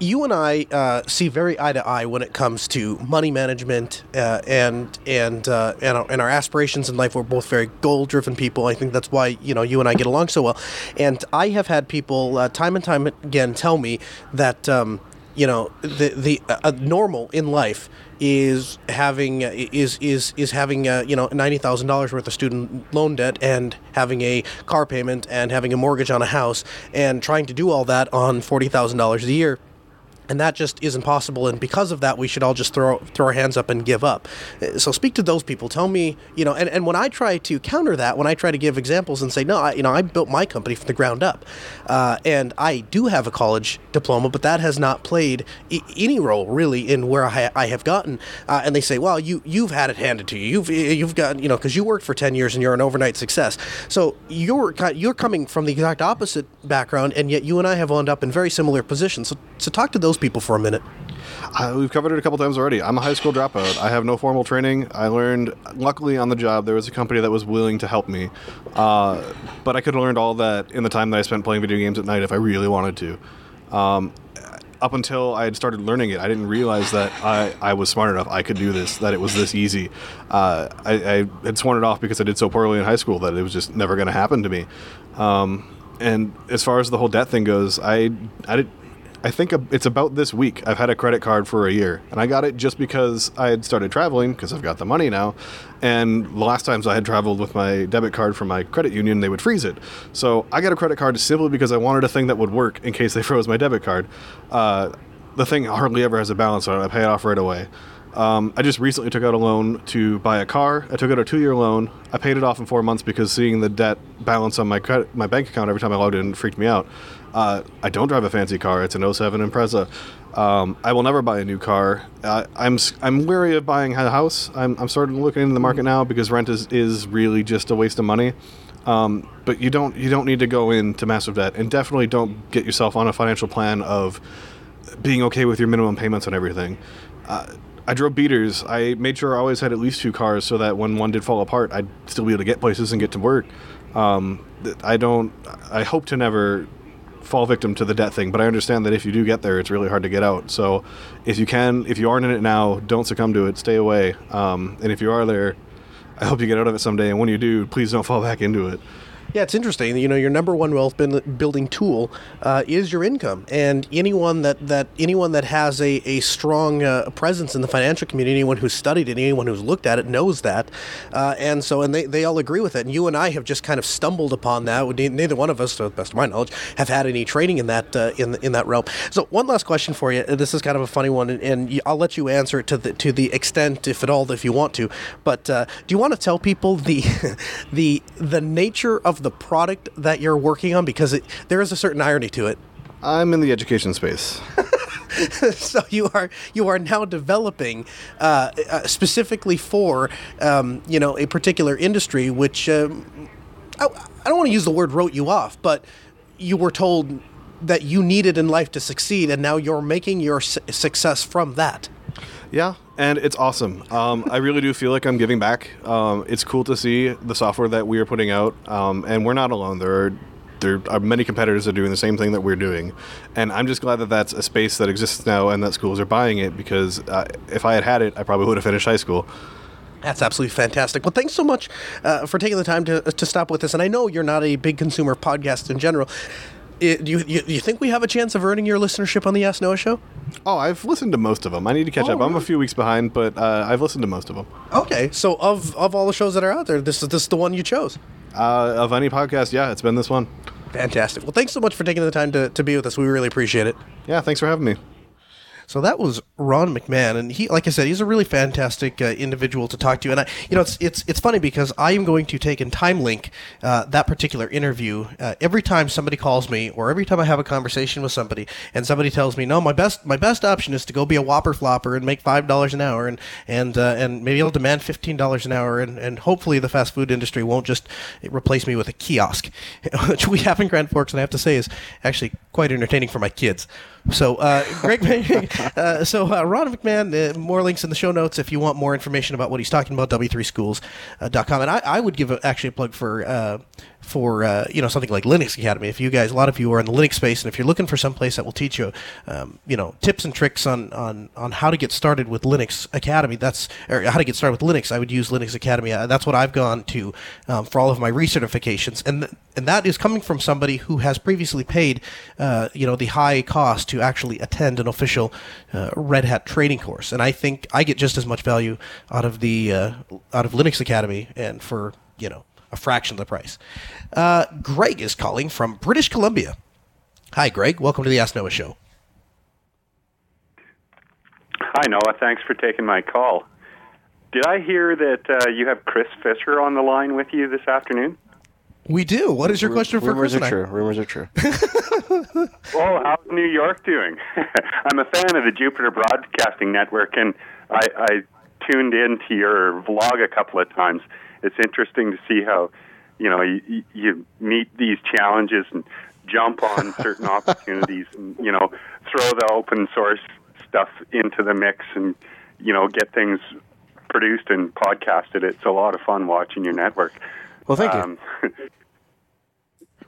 you and I uh, see very eye to eye when it comes to money management uh, and and uh, and, our, and our aspirations in life. We're both very goal driven people. I think that's why you know you and I get along so well. And I have had people uh, time and time again tell me that. Um, you know the the uh, normal in life is having is is is having uh, you know ninety thousand dollars worth of student loan debt and having a car payment and having a mortgage on a house and trying to do all that on forty thousand dollars a year and that just isn't possible and because of that we should all just throw throw our hands up and give up. Uh, so speak to those people. Tell me you know and, and when i try to counter that when i try to give examples and say no I, you know i built my company from the ground up uh, and i do have a college diploma but that has not played I- any role really in where i, I have gotten. Uh, and they say well you you've had it handed to you. You've you've got you know because you worked for 10 years and you're an overnight success. So you're you're coming from the exact opposite background and yet you and i have wound up in very similar positions. So, so talk to those people for a minute Uh, we've covered it a couple times already. I'm a high school dropout. I have no formal training. I learned, luckily, on the job, there was a company that was willing to help me. Uh, but I could have learned all that in the time that I spent playing video games at night if I really wanted to. Um, up until I had started learning it, I didn't realize that I, I was smart enough. I could do this, that it was this easy. Uh, I, I had sworn it off because I did so poorly in high school that it was just never going to happen to me. Um, and as far as the whole debt thing goes, I, I did. I think it's about this week. I've had a credit card for a year, and I got it just because I had started traveling because I've got the money now. And the last times I had traveled with my debit card from my credit union, they would freeze it. So I got a credit card simply because I wanted a thing that would work in case they froze my debit card. Uh, the thing hardly ever has a balance on it. I pay it off right away. Um, I just recently took out a loan to buy a car. I took out a two-year loan. I paid it off in four months because seeing the debt balance on my credit, my bank account every time I logged in freaked me out. Uh, I don't drive a fancy car. It's an 07 Impreza. Um, I will never buy a new car. Uh, I'm s- I'm wary of buying a house. I'm, I'm starting looking into the market now because rent is, is really just a waste of money. Um, but you don't you don't need to go into massive debt, and definitely don't get yourself on a financial plan of being okay with your minimum payments on everything. Uh, I drove beaters. I made sure I always had at least two cars so that when one did fall apart, I'd still be able to get places and get to work. Um, I don't. I hope to never fall victim to the debt thing, but I understand that if you do get there, it's really hard to get out. So, if you can, if you aren't in it now, don't succumb to it. Stay away. Um, and if you are there, I hope you get out of it someday. And when you do, please don't fall back into it. Yeah, it's interesting. You know, your number one wealth building tool uh, is your income, and anyone that, that anyone that has a, a strong uh, presence in the financial community, anyone who's studied it, anyone who's looked at it, knows that. Uh, and so, and they, they all agree with it. And you and I have just kind of stumbled upon that. Neither one of us, to the best of my knowledge, have had any training in that uh, in in that realm. So, one last question for you. This is kind of a funny one, and, and I'll let you answer it to the to the extent, if at all, if you want to. But uh, do you want to tell people the the the nature of the product that you're working on because it, there is a certain irony to it. I'm in the education space. so you are you are now developing uh, uh, specifically for um, you know a particular industry, which um, I, I don't want to use the word wrote you off, but you were told that you needed in life to succeed, and now you're making your su- success from that. Yeah, and it's awesome. Um, I really do feel like I'm giving back. Um, it's cool to see the software that we are putting out, um, and we're not alone. There are there are many competitors that are doing the same thing that we're doing, and I'm just glad that that's a space that exists now and that schools are buying it because uh, if I had had it, I probably would have finished high school. That's absolutely fantastic. Well, thanks so much uh, for taking the time to, to stop with us. And I know you're not a big consumer podcast in general. I- do you, you, you think we have a chance of earning your listenership on the Ask Noah show? Oh, I've listened to most of them. I need to catch Oh, up. I'm a few weeks behind, but uh, I've listened to most of them. Okay, so of of all the shows that are out there, this is this is the one you chose. Uh, of any podcast, yeah, it's been this one. Fantastic. Well, thanks so much for taking the time to, to be with us. We really appreciate it. Yeah, thanks for having me. So that was Ron McMahon, and he, like I said, he's a really fantastic uh, individual to talk to. And I, you know, it's it's it's funny because I am going to take and time link uh, that particular interview uh, every time somebody calls me, or every time I have a conversation with somebody, and somebody tells me, no, my best my best option is to go be a whopper flopper and make five dollars an hour, and and uh, and maybe I'll demand fifteen dollars an hour, and, and hopefully the fast food industry won't just replace me with a kiosk, which we have in Grand Forks, and I have to say is actually quite entertaining for my kids. So, uh, Greg, uh, so uh, Ron McMahon, uh, more links in the show notes if you want more information about what he's talking about. W3schools.com, and I, I would give a, actually a plug for uh, for uh, you know something like Linux Academy. If you guys, a lot of you are in the Linux space, and if you're looking for some place that will teach you, um, you know, tips and tricks on, on on how to get started with Linux Academy, that's or how to get started with Linux, I would use Linux Academy. Uh, that's what I've gone to um, for all of my recertifications, and th- and that is coming from somebody who has previously paid, uh, you know, the high cost to actually attend an official uh, Red Hat training course, and I think I get just as much value out of the uh, out of Linux Academy, and for you know a fraction of the price. Uh, Greg is calling from British Columbia. Hi, Greg. Welcome to the Ask Noah Show. Hi, Noah. Thanks for taking my call. Did I hear that uh, you have Chris Fisher on the line with you this afternoon? We do. What is your question for Chris? Rumors Chris? are true. Rumors are true. Well, how's New York doing? I'm a fan of the Jupiter Broadcasting Network, and I, I tuned into your vlog a couple of times. It's interesting to see how, you know, you, you meet these challenges and jump on certain opportunities, and you know, throw the open source stuff into the mix, and you know, get things produced and podcasted. It's a lot of fun watching your network. Well, thank you. Um,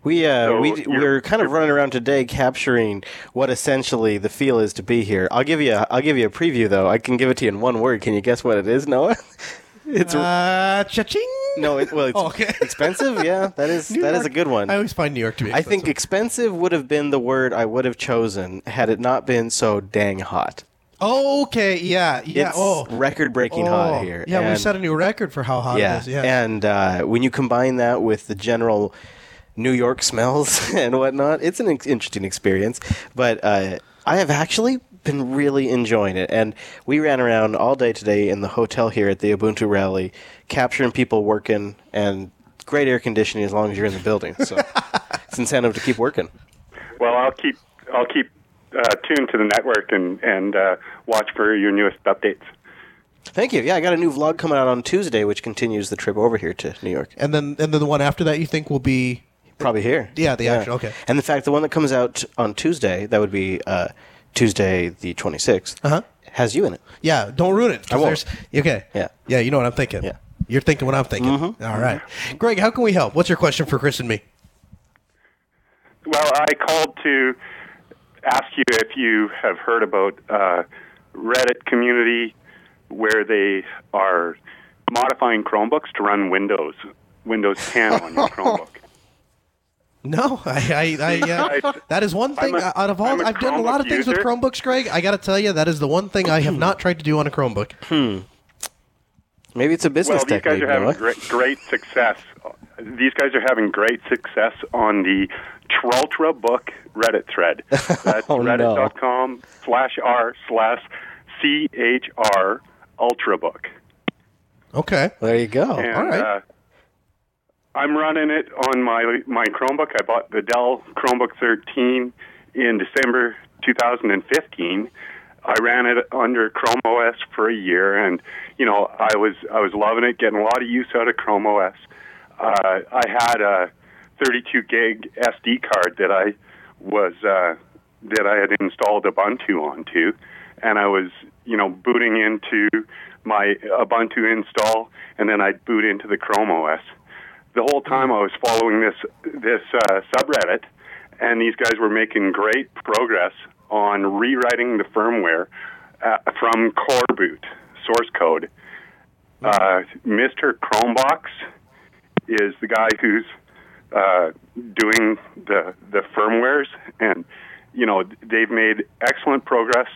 We uh, So we you're- we're kind of running around today capturing what essentially the feel is to be here. I'll give you a, I'll give you a preview though. I can give it to you in one word. Can you guess what it is, Noah? it's Uh, cha-ching. no, it, well, it's Oh, okay. expensive. Yeah, that is that is York. a good one. I always find New York to be. I think expensive. would have been the word I would have chosen had it not been so dang hot. Okay. Yeah. Yeah. It's oh. record-breaking Oh. hot here. Yeah, we and- set a new record for how hot yeah, it is. Yeah. and uh, when you combine that with the general New York smells and whatnot, it's an ex- interesting experience. But uh, I have actually been really enjoying it, and we ran around all day today in the hotel here at the Ubuntu rally, capturing people working and great air conditioning as long as you're in the building. So it's incentive to keep working. Well, I'll keep I'll keep uh, tuned to the network and and uh, watch for your newest updates. Thank you. Yeah, I got a new vlog coming out on Tuesday, which continues the trip over here to New York. and then and then the one after that you think will be Probably here. Yeah, the actual- okay. And in fact, the one that comes out on Tuesday, that would be uh, Tuesday the 26th, Uh-huh. has you in it. yeah. Don't ruin it. 'cause I won't. there's- Okay. Yeah. Yeah. You know what I'm thinking. Yeah. You're thinking what I'm thinking. All right. Greg, how can we help? What's your question for Chris and me? Well, I called to ask you if you have heard about uh, Reddit community where they are modifying Chromebooks to run Windows Windows 10 on your Chromebook. No, I, I, I uh, that is one thing a- out of all. I'm a I've done a lot of Chromebook things with. Chromebooks, Greg. I got to tell you, that is the one thing I have not tried to do on a Chromebook. Hmm. Maybe it's a business Well, these guys are having great, great success. These guys are having great success on the chrultrabook Reddit thread. That's Oh, no. reddit.com slash r slash chr ultrabook. Okay. There you go. And, all right. Uh, I'm running it on my my Chromebook. I bought the Dell Chromebook 13 in December 2015. I ran it under Chrome OS for a year, and you know I was I was loving it, getting a lot of use out of Chrome OS. Uh, I had a 32 gig SD card that I was uh, that I had installed Ubuntu onto, and I was you know booting into my Ubuntu install, and then I'd boot into the Chrome OS. The whole time I was following this this uh, subreddit, and these guys were making great progress on rewriting the firmware uh, from coreboot source code. Uh, Mr. Chromebox is the guy who's uh, doing the the firmwares, and you know they've made excellent progress.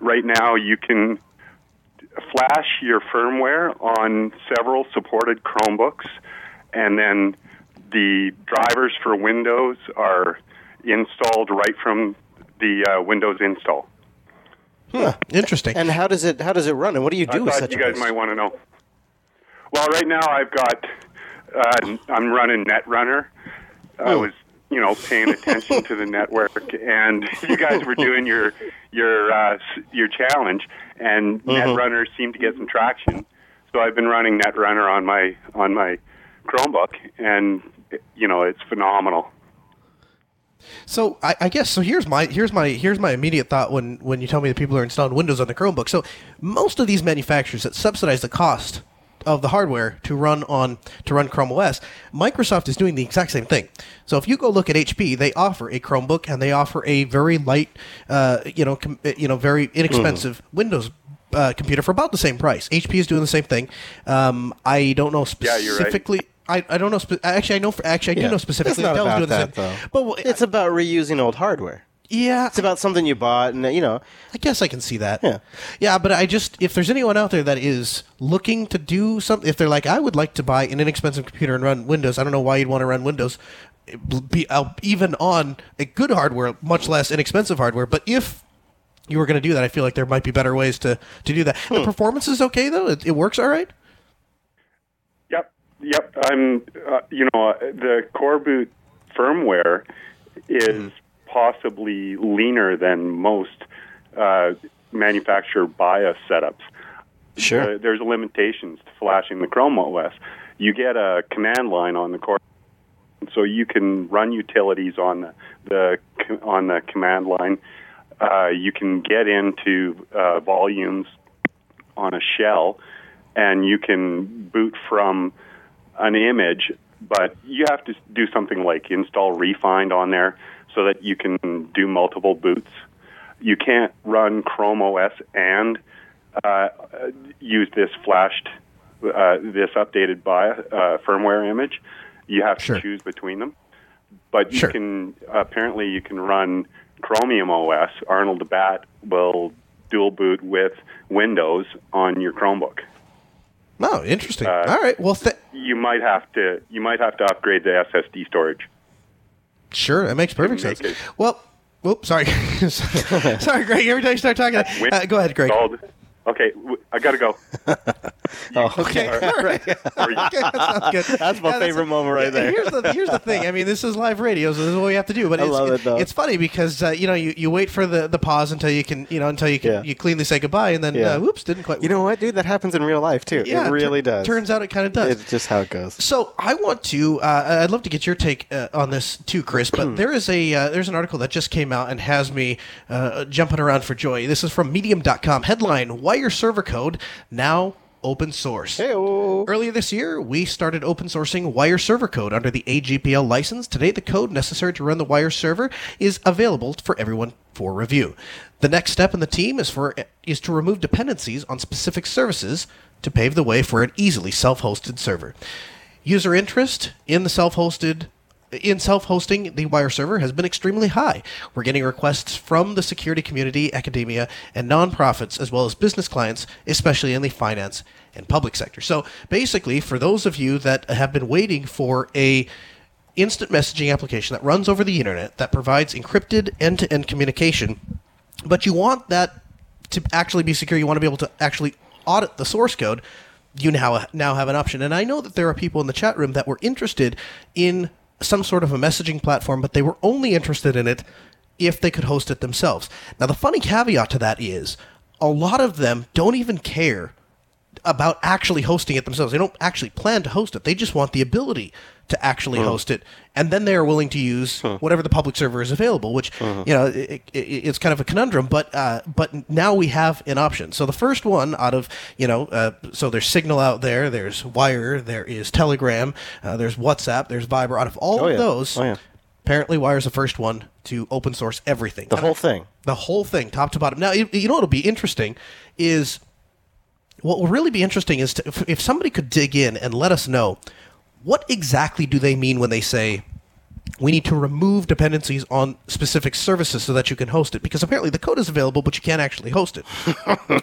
Right now, you can flash your firmware on several supported Chromebooks, and then the drivers for Windows are installed right from the uh, Windows install. Interesting. And how does it how does it run? And what do you do I with thought such you a guys beast? might want to know. Well, right now I've got uh, I'm running Netrunner. I was you know paying attention to the network, and you guys were doing your your uh, your challenge, and Netrunner seemed to get some traction. So I've been running Netrunner on my on my Chromebook, and you know it's phenomenal. So I, I guess so. Here's my here's my here's my immediate thought when when you tell me that people are installing Windows on the Chromebook. So most of these manufacturers that subsidize the cost of the hardware to run on to run Chrome OS. Microsoft is doing the exact same thing. So if you go look at HP, they offer a Chromebook and they offer a very light, uh, you know, com- you know, very inexpensive Windows. Uh, computer for about the same price. HP is doing the same thing. Um, I don't know Yeah, specifically. I, I don't know. Spe- actually, I know. For, actually, I do know specifically. It's not Dell's about doing the that, same. though. But well, It's about reusing old hardware. yeah, It's about something you bought, and you know, I guess I can see that. Yeah. Yeah, but I just if there's anyone out there that is looking to do something, if they're like, I would like to buy an inexpensive computer and run Windows. I don't know why you'd want to run Windows, be even on a good hardware, much less inexpensive hardware. But if you were going to do that, I feel like there might be better ways to to do that. Hmm. The performance is okay though; it, it works all right. Yep. I'm, uh, you know, uh, the coreboot firmware is possibly leaner than most uh, manufacturer BIOS setups. sure. Uh, there's limitations to flashing the Chrome OS. You get a command line on the core, so you can run utilities on the, the on the command line. Uh, you can get into uh, volumes on a shell, and you can boot from an image, but you have to do something like install rEFInd on there so that you can do multiple boots. You can't run Chrome OS and uh, use this flashed, uh, this updated by uh, firmware image. You have Sure. to choose between them. But you Sure. can apparently you can run Chromium OS. Arnold the Bat will dual boot with Windows on your Chromebook. Oh, interesting. Uh, all right. Well, th- You might have to you might have to upgrade the SSD storage. Sure, that makes perfect sense. it- Well, whoops, sorry, sorry, Greg. Every time you start talking, uh, go ahead, Greg. Installed. Okay, I gotta go. oh, Okay, all right. Okay, that sounds good. That's my Yeah, favorite moment right there. Here's the here's the thing. I mean, this is live radio, so this is what we have to do. But I it's, love it, though. it's funny because uh, you know you, you wait for the, the pause until you can you know until you can Yeah. you cleanly say goodbye, and then Yeah. uh, whoops, didn't quite. You know what, dude? That happens in real life too. yeah, it really tur- does. Turns out it kind of does. it's just how it goes. So I want to. Uh, I'd love to get your take uh, on this too, Chris. But there is a uh, there's an article that just came out and has me uh, jumping around for joy. This is from Medium.com. Headline: Wire server code now open source. Hey-o. Earlier this year, we started open sourcing Wire server code under the AGPL license. Today, the code necessary to run the Wire server is available for everyone for review. The next step in the team is for is to remove dependencies on specific services to pave the way for an easily self-hosted server. User interest in the self-hosted in self-hosting the wire server has been extremely high. We're getting requests from the security community academia and nonprofits as well as business clients especially in the finance and public sector. So basically for those of you that have been waiting for a instant messaging application that runs over the internet that provides encrypted end-to-end communication but you want that to actually be secure you want to be able to actually audit the source code you now now have an option. And i know that there are people in the chat room that were interested in some sort of a messaging platform but they were only interested in it if they could host it themselves now the funny caveat to that is a lot of them don't even care about actually hosting it themselves. They don't actually plan to host it. They just want the ability to actually host it, and then they are willing to use whatever the public server is available. Which you know, it, it, it's kind of a conundrum. But uh, but now we have an option. So the first one out of you know, uh, so there's Signal out there, there's Wire, there is Telegram, uh, there's WhatsApp, there's Viber. Out of all Oh, of yeah. those, Oh, yeah. apparently Wire's the first one to open source everything. The whole thing. The whole thing, top to bottom. Now, you, you know what'll be interesting is what will really be interesting is to, if, if somebody could dig in and let us know what exactly do they mean when they say we need to remove dependencies on specific services so that you can host it because apparently the code is available but you can't actually host it.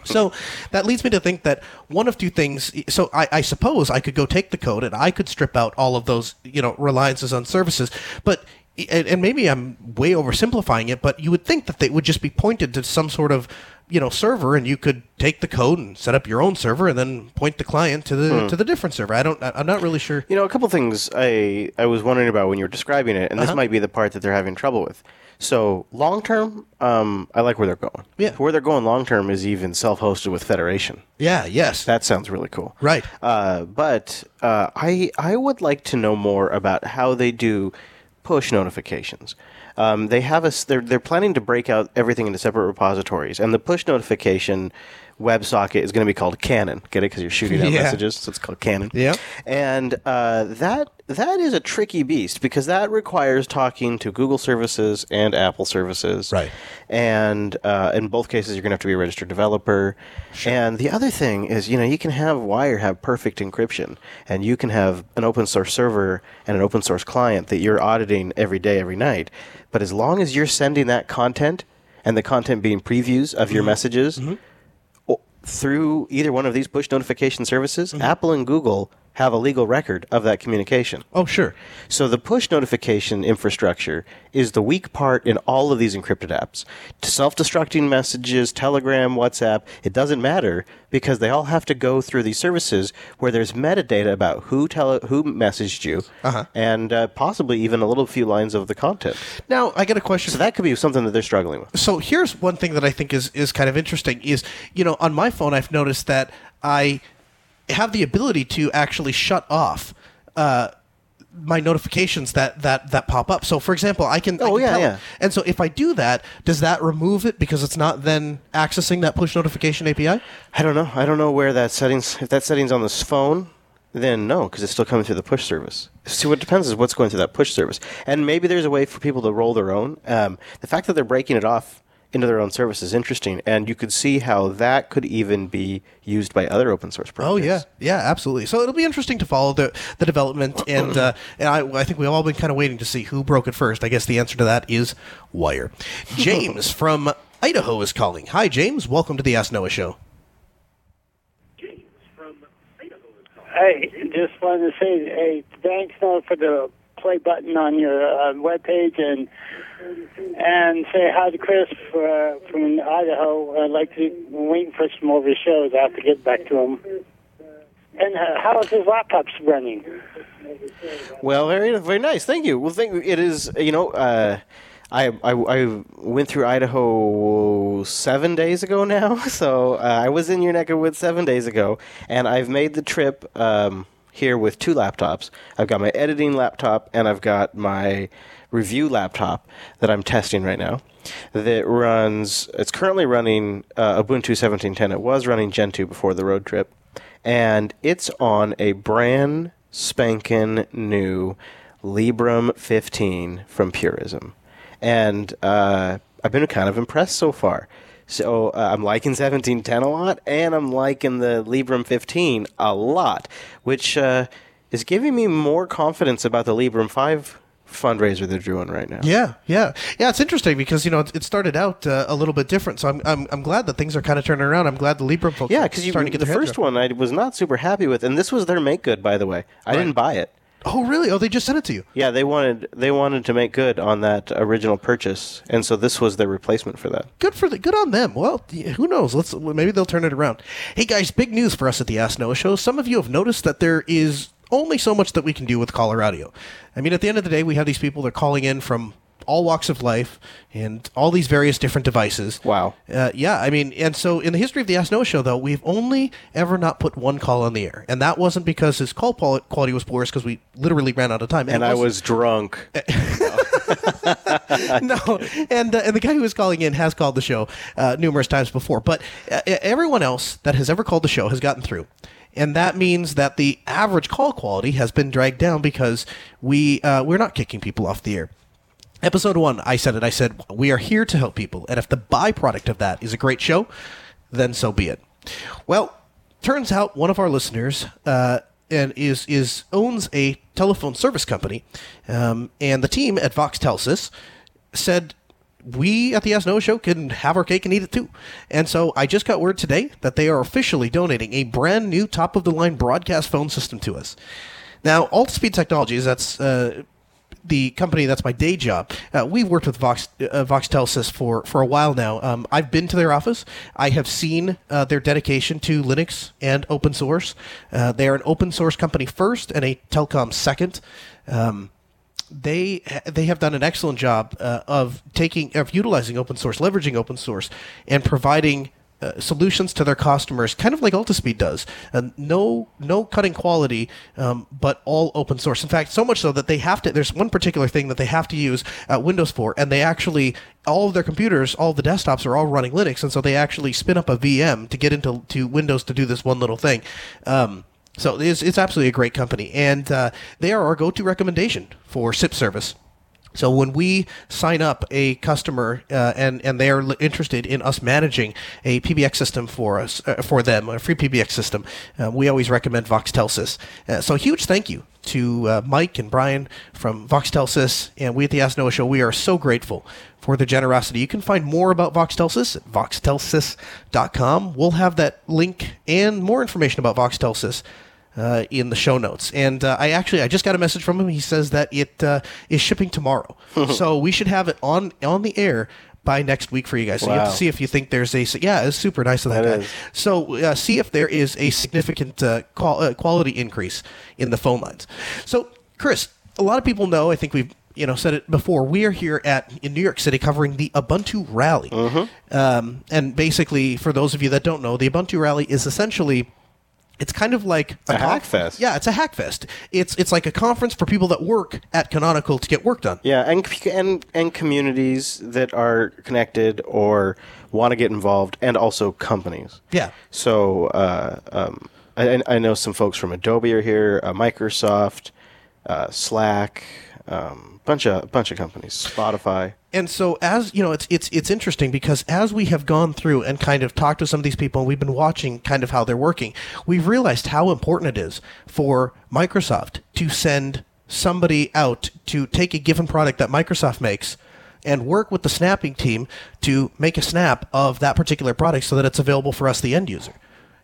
So that leads me to think that one of two things so I, I suppose i could go take the code and i could strip out all of those you know reliances on services but and, and maybe i'm way oversimplifying it but you would think that they would just be pointed to some sort of you know server and you could take the code and set up your own server and then point the client to the to the different server i don't I- i'm not really sure You know, a couple things I I was wondering about when you were describing it, and Uh-huh. this might be the part that they're having trouble with. So long term, um, I like where they're going. Yeah. where they're going long term is even self-hosted with Federation. yeah yes That sounds really cool. Right. Uh, but uh, I I would like to know more about how they do push notifications. Um, they have us. They're they're planning to break out everything into separate repositories, and the push notification WebSocket is going to be called Cannon. Get it? Because you're shooting out Yeah. messages, so it's called Cannon. Yeah. And uh, that that is a tricky beast because that requires talking to Google services and Apple services. Right. And uh, in both cases, you're going to have to be a registered developer. Sure. And the other thing is, you know, you can have Wire have perfect encryption, and you can have an open source server and an open source client that you're auditing every day, every night. But as long as you're sending that content and the content being previews of Mm-hmm. your messages o- through either one of these push notification services, Mm-hmm. Apple and Google have a legal record of that communication. Oh, sure. So the push notification infrastructure is the weak part in all of these encrypted apps. Self-destructing messages, Telegram, WhatsApp, it doesn't matter because they all have to go through these services where there's metadata about who tele- who messaged you Uh-huh. and uh, possibly even a little few lines of the content. Now I got a question. So that could be something that they're struggling with. so here's one thing that I think is is kind of interesting is you know on my phone I've noticed that I have the ability to actually shut off uh, my notifications that that that pop up. So for example, I can I Oh, can yeah, yeah. And so if I do that, does that remove it because it's not then accessing that push notification API? I don't know. I don't know where that settings. If that settings on this phone, then no, because it's still coming through the push service. See, what depends is what's going through that push service, and maybe there's a way for people to roll their own. Um, the fact that they're breaking it off into their own service is interesting, and you could see how that could even be used by other open source projects. Oh yeah, yeah, absolutely. So it'll be interesting to follow the the development, and uh, and I, I think we've all been kind of waiting to see who broke it first. I guess the answer to that is Wire. James from Idaho is calling. Hi, James. Welcome to the Ask Noah Show. Hey, just wanted to say, hey, thanks Noah, for the play button on your uh, webpage and and say hi to Chris uh, from Idaho. I'd like to wait for some more of his shows. I have to get back to him. And uh, how is his laptops running? Well, very very nice. Thank you. Well, thank you. it is. You know, uh, I, I I went through Idaho seven days ago now. So uh, I was in your neck of woods seven days ago, and I've made the trip um, here with two laptops. I've got my editing laptop, and I've got my review laptop that I'm testing right now. That runs. It's currently running uh, Ubuntu 17.10. It was running Gentoo before the road trip, and it's on a brand spanking new Librem 15 from Purism, and uh, I've been kind of impressed so far. So uh, I'm liking 1710 a lot, and I'm liking the Librem 15 a lot, which uh, is giving me more confidence about the Librem 5 fundraiser they're doing right now. Yeah, yeah, yeah. It's interesting because you know it, it started out uh, a little bit different. So I'm, I'm I'm glad that things are kind of turning around. I'm glad the Librem folks Yeah, are because starting to get the first around. one I was not super happy with, and this was their make good, by the way. I didn't buy it. Oh really? Oh, they just sent it to you. Yeah, they wanted they wanted to make good on that original purchase, and so this was their replacement for that. Good for the good on them. Well, who knows? Let's maybe they'll turn it around. Hey guys, big news for us at the Ask Noah Show. Some of you have noticed that there is only so much that we can do with caller audio. I mean, at the end of the day, we have these people that are calling in from all walks of life and all these various different devices. Wow. Uh, yeah, I mean, and so in the history of the Ask Noah Show, though, we've only ever not put one call on the air, and that wasn't because his call quality was poor, it's because we literally ran out of time. And it I was drunk. no, and uh, and the guy who was calling in has called the show uh, numerous times before. But uh, everyone else that has ever called the show has gotten through, and that means that the average call quality has been dragged down because we uh, we're not kicking people off the air. Episode one, I said it. I said we are here to help people, and if the byproduct of that is a great show, then so be it. Well, turns out one of our listeners uh, and is is owns a telephone service company, um, and the team at Vox Telesys said we at the Ask Noah Show can have our cake and eat it too. And so I just got word today that they are officially donating a brand new top of the line broadcast phone system to us. Now, Altispeed Technologies, that's uh, the company that's my day job. Uh, we've worked with Vox uh, Vox Telesys for for a while now. Um, I've been to their office. I have seen uh, their dedication to Linux and open source. Uh, they are an open source company first and a telecom second. Um, they they have done an excellent job uh, of taking of utilizing open source, leveraging open source, and providing uh, solutions to their customers, kind of like Altispeed does. And no, no cutting quality, um, but all open source. In fact, so much so that they have to. There's one particular thing that they have to use uh, Windows for, and they actually all of their computers, all the desktops are all running Linux, and so they actually spin up a VM to get into to Windows to do this one little thing. Um, so it's, it's absolutely a great company, and uh, they are our go-to recommendation for SIP service. So when we sign up a customer uh, and and they are interested in us managing a PBX system for us uh, for them, a free PBX system, uh, we always recommend VoxTelesys. Uh, so a huge thank you to uh, Mike and Brian from VoxTelesys, and we at the Ask Noah Show. We are so grateful for the generosity. You can find more about VoxTelesys at voxtelesys.com. We'll have that link and more information about VoxTelesys uh, in the show notes. And uh, I actually I just got a message from him. He says that it uh, is shipping tomorrow, so we should have it on on the air. By next week for you guys, so you have Wow. to see if you think there's a yeah, it's super nice of that, That guy. is. So uh, see if there is a significant uh, qual- uh, quality increase in the phone lines. So Chris, a lot of people know. I think we've you know said it before. We are here at in New York City covering the Ubuntu Rally, Mm-hmm. um, and basically for those of you that don't know, the Ubuntu Rally is essentially it's kind of like A hack conf- fest. Yeah, it's a hack fest. It's it's like a conference for people that work at Canonical to get work done. Yeah, and and and communities that are connected or want to get involved, and also companies. Yeah. So uh, um, I, I know some folks from Adobe are here, uh, Microsoft, uh, Slack, um, bunch of bunch of companies, Spotify. And so as you know, it's it's it's interesting because as we have gone through and kind of talked to some of these people and we've been watching kind of how they're working, we've realized how important it is for Microsoft to send somebody out to take a given product that Microsoft makes and work with the snapping team to make a snap of that particular product so that it's available for us the end user.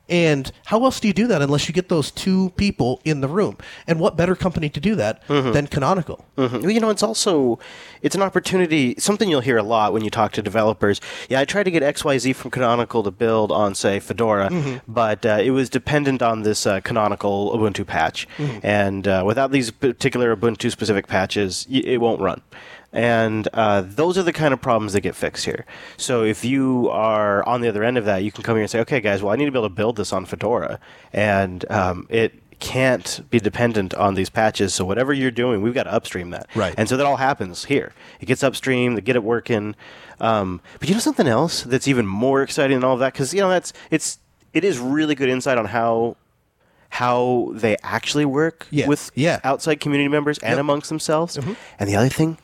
And how else do you do that unless you get those two people in the room? And what better company to do that than Canonical? Mhm. Well, you know, it's also it's an opportunity. Something you'll hear a lot when you talk to developers. Yeah, I tried to get X Y Z from Canonical to build on, say, Fedora, but uh, it was dependent on this uh, Canonical Ubuntu patch, and uh, without these particular Ubuntu specific patches, y- it won't run. And uh, those are the kind of problems that get fixed here. So if you are on the other end of that, you can come here and say, okay, guys, well, I need to be able to build this on Fedora, and um, it can't be dependent on these patches. So whatever you're doing, we've got to upstream that. Right. And so that all happens here. It gets upstream, they get it working. Um, but you know something else that's even more exciting than all of that because you know that's it's it is really good insight on how how they actually work Yeah. with Yeah. Mm-hmm. outside community members and amongst themselves. And the other thing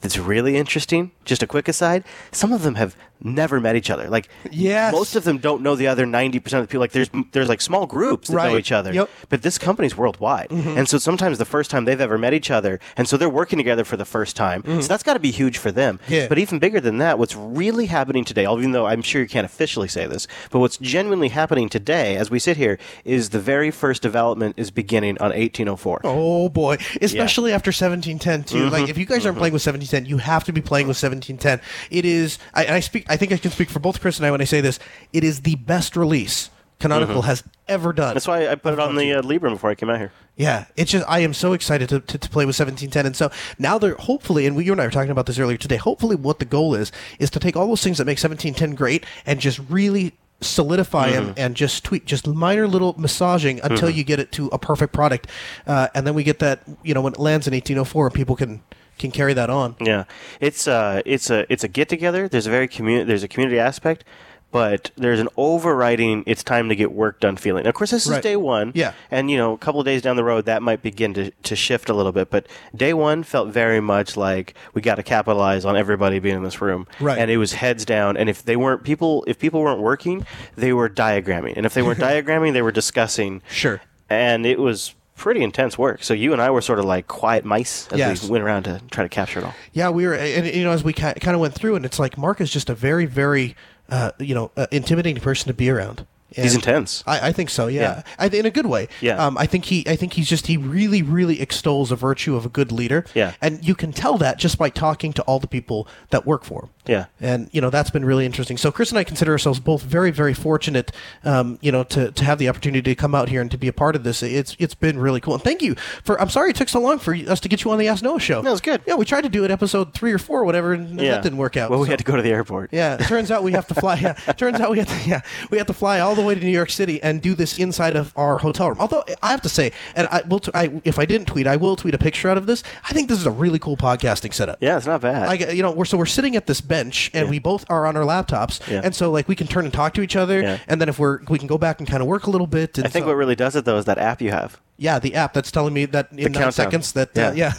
that's really interesting, just a quick aside, some of them have never met each other. Like Yes. most of them don't know the other 90% of the people. Like there's there's like small groups that know each other. Yep. But this company's worldwide. Mm-hmm. And so sometimes the first time they've ever met each other, and so they're working together for the first time. Mm-hmm. So that's got to be huge for them. Yeah. But even bigger than that, what's really happening today, even though I'm sure you can't officially say this, but what's genuinely happening today as we sit here is the very first development is beginning on 1804. Oh boy, especially after 1710 too. Like mm-hmm. if you guys aren't playing with 1710, you have to be playing with 1710. It is I, I speak I think I can speak for both Chris and I when I say this. It is the best release Canonical has ever done. That's why I put it on the uh, Librem before I came out here. Yeah, it's just I am so excited to, to, to play with 1710, and so now they're hopefully, and we, you and I were talking about this earlier today. Hopefully, what the goal is is to take all those things that make 1710 great and just really solidify them and just tweak, just minor little massaging until you get it to a perfect product, uh, and then we get that you know when it lands in 1804, people can can carry that on. Yeah, it's uh, it's a it's a get together. There's a very community. There's a community aspect, but there's an overriding. It's time to get work done feeling. Now, of course, this is Right. day one. Yeah. and you know, a couple of days down the road, that might begin to to shift a little bit. But day one felt very much like we got to capitalize on everybody being in this room. Right. and it was heads down. And if they weren't people, if people weren't working, they were diagramming. And if they weren't diagramming, they were discussing. Sure. And it was pretty intense work. So you and I were sort of like quiet mice as Yes. we went around to try to capture it all. Yeah, we were, and you know, as we kind of went through, and it's like Mark is just a very, very, uh, you know, uh, intimidating person to be around. He's intense. I, I think so. Yeah, Yeah. I, in a good way. Yeah. Um, I think he. I think he's just. He really, really extols the virtue of a good leader. Yeah. And you can tell that just by talking to all the people that work for him. Yeah. And you know that's been really interesting. So Chris and I consider ourselves both very, very fortunate. Um, you know, to, to have the opportunity to come out here and to be a part of this. It's it's been really cool. And thank you for. I'm sorry it took so long for us to get you on the Ask Noah show. No, was good. Yeah, we tried to do it episode three or four, or whatever, and Yeah. that didn't work out. Well, we So- had to go to the airport. yeah, it turns out we have to fly. Yeah, turns out we have to. Yeah, we have to fly all the way to New York City and do this inside of our hotel room. Although I have to say, and I will. T- I, if I didn't tweet, I will tweet a picture out of this. I think this is a really cool podcasting setup. Yeah, it's not bad. Like you know, we're so we're sitting at this bench and Yeah. we both are on our laptops, Yeah. and so like we can turn and talk to each other, Yeah. and then if we're we can go back and kind of work a little bit. And I think so- what really does it though is that app you have. yeah, the app that's telling me that in nine countdown. seconds that uh, Yeah. yeah,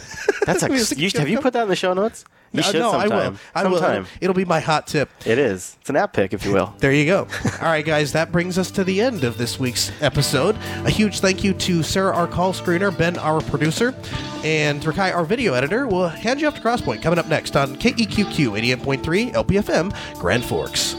That's a, a you, have you put that in the show notes? You No, should no, I sometime. will. I will. Sometime. It'll be my hot tip. It is. It's an app pick, if you will. There you go. All right, guys, that brings us to the end of this week's episode. A huge thank you to Sarah, our call screener, Ben, our producer, and Rakai, our video editor. We'll hand you off to Crosspoint coming up next on KEQQ 88.3 LPFM, Grand Forks.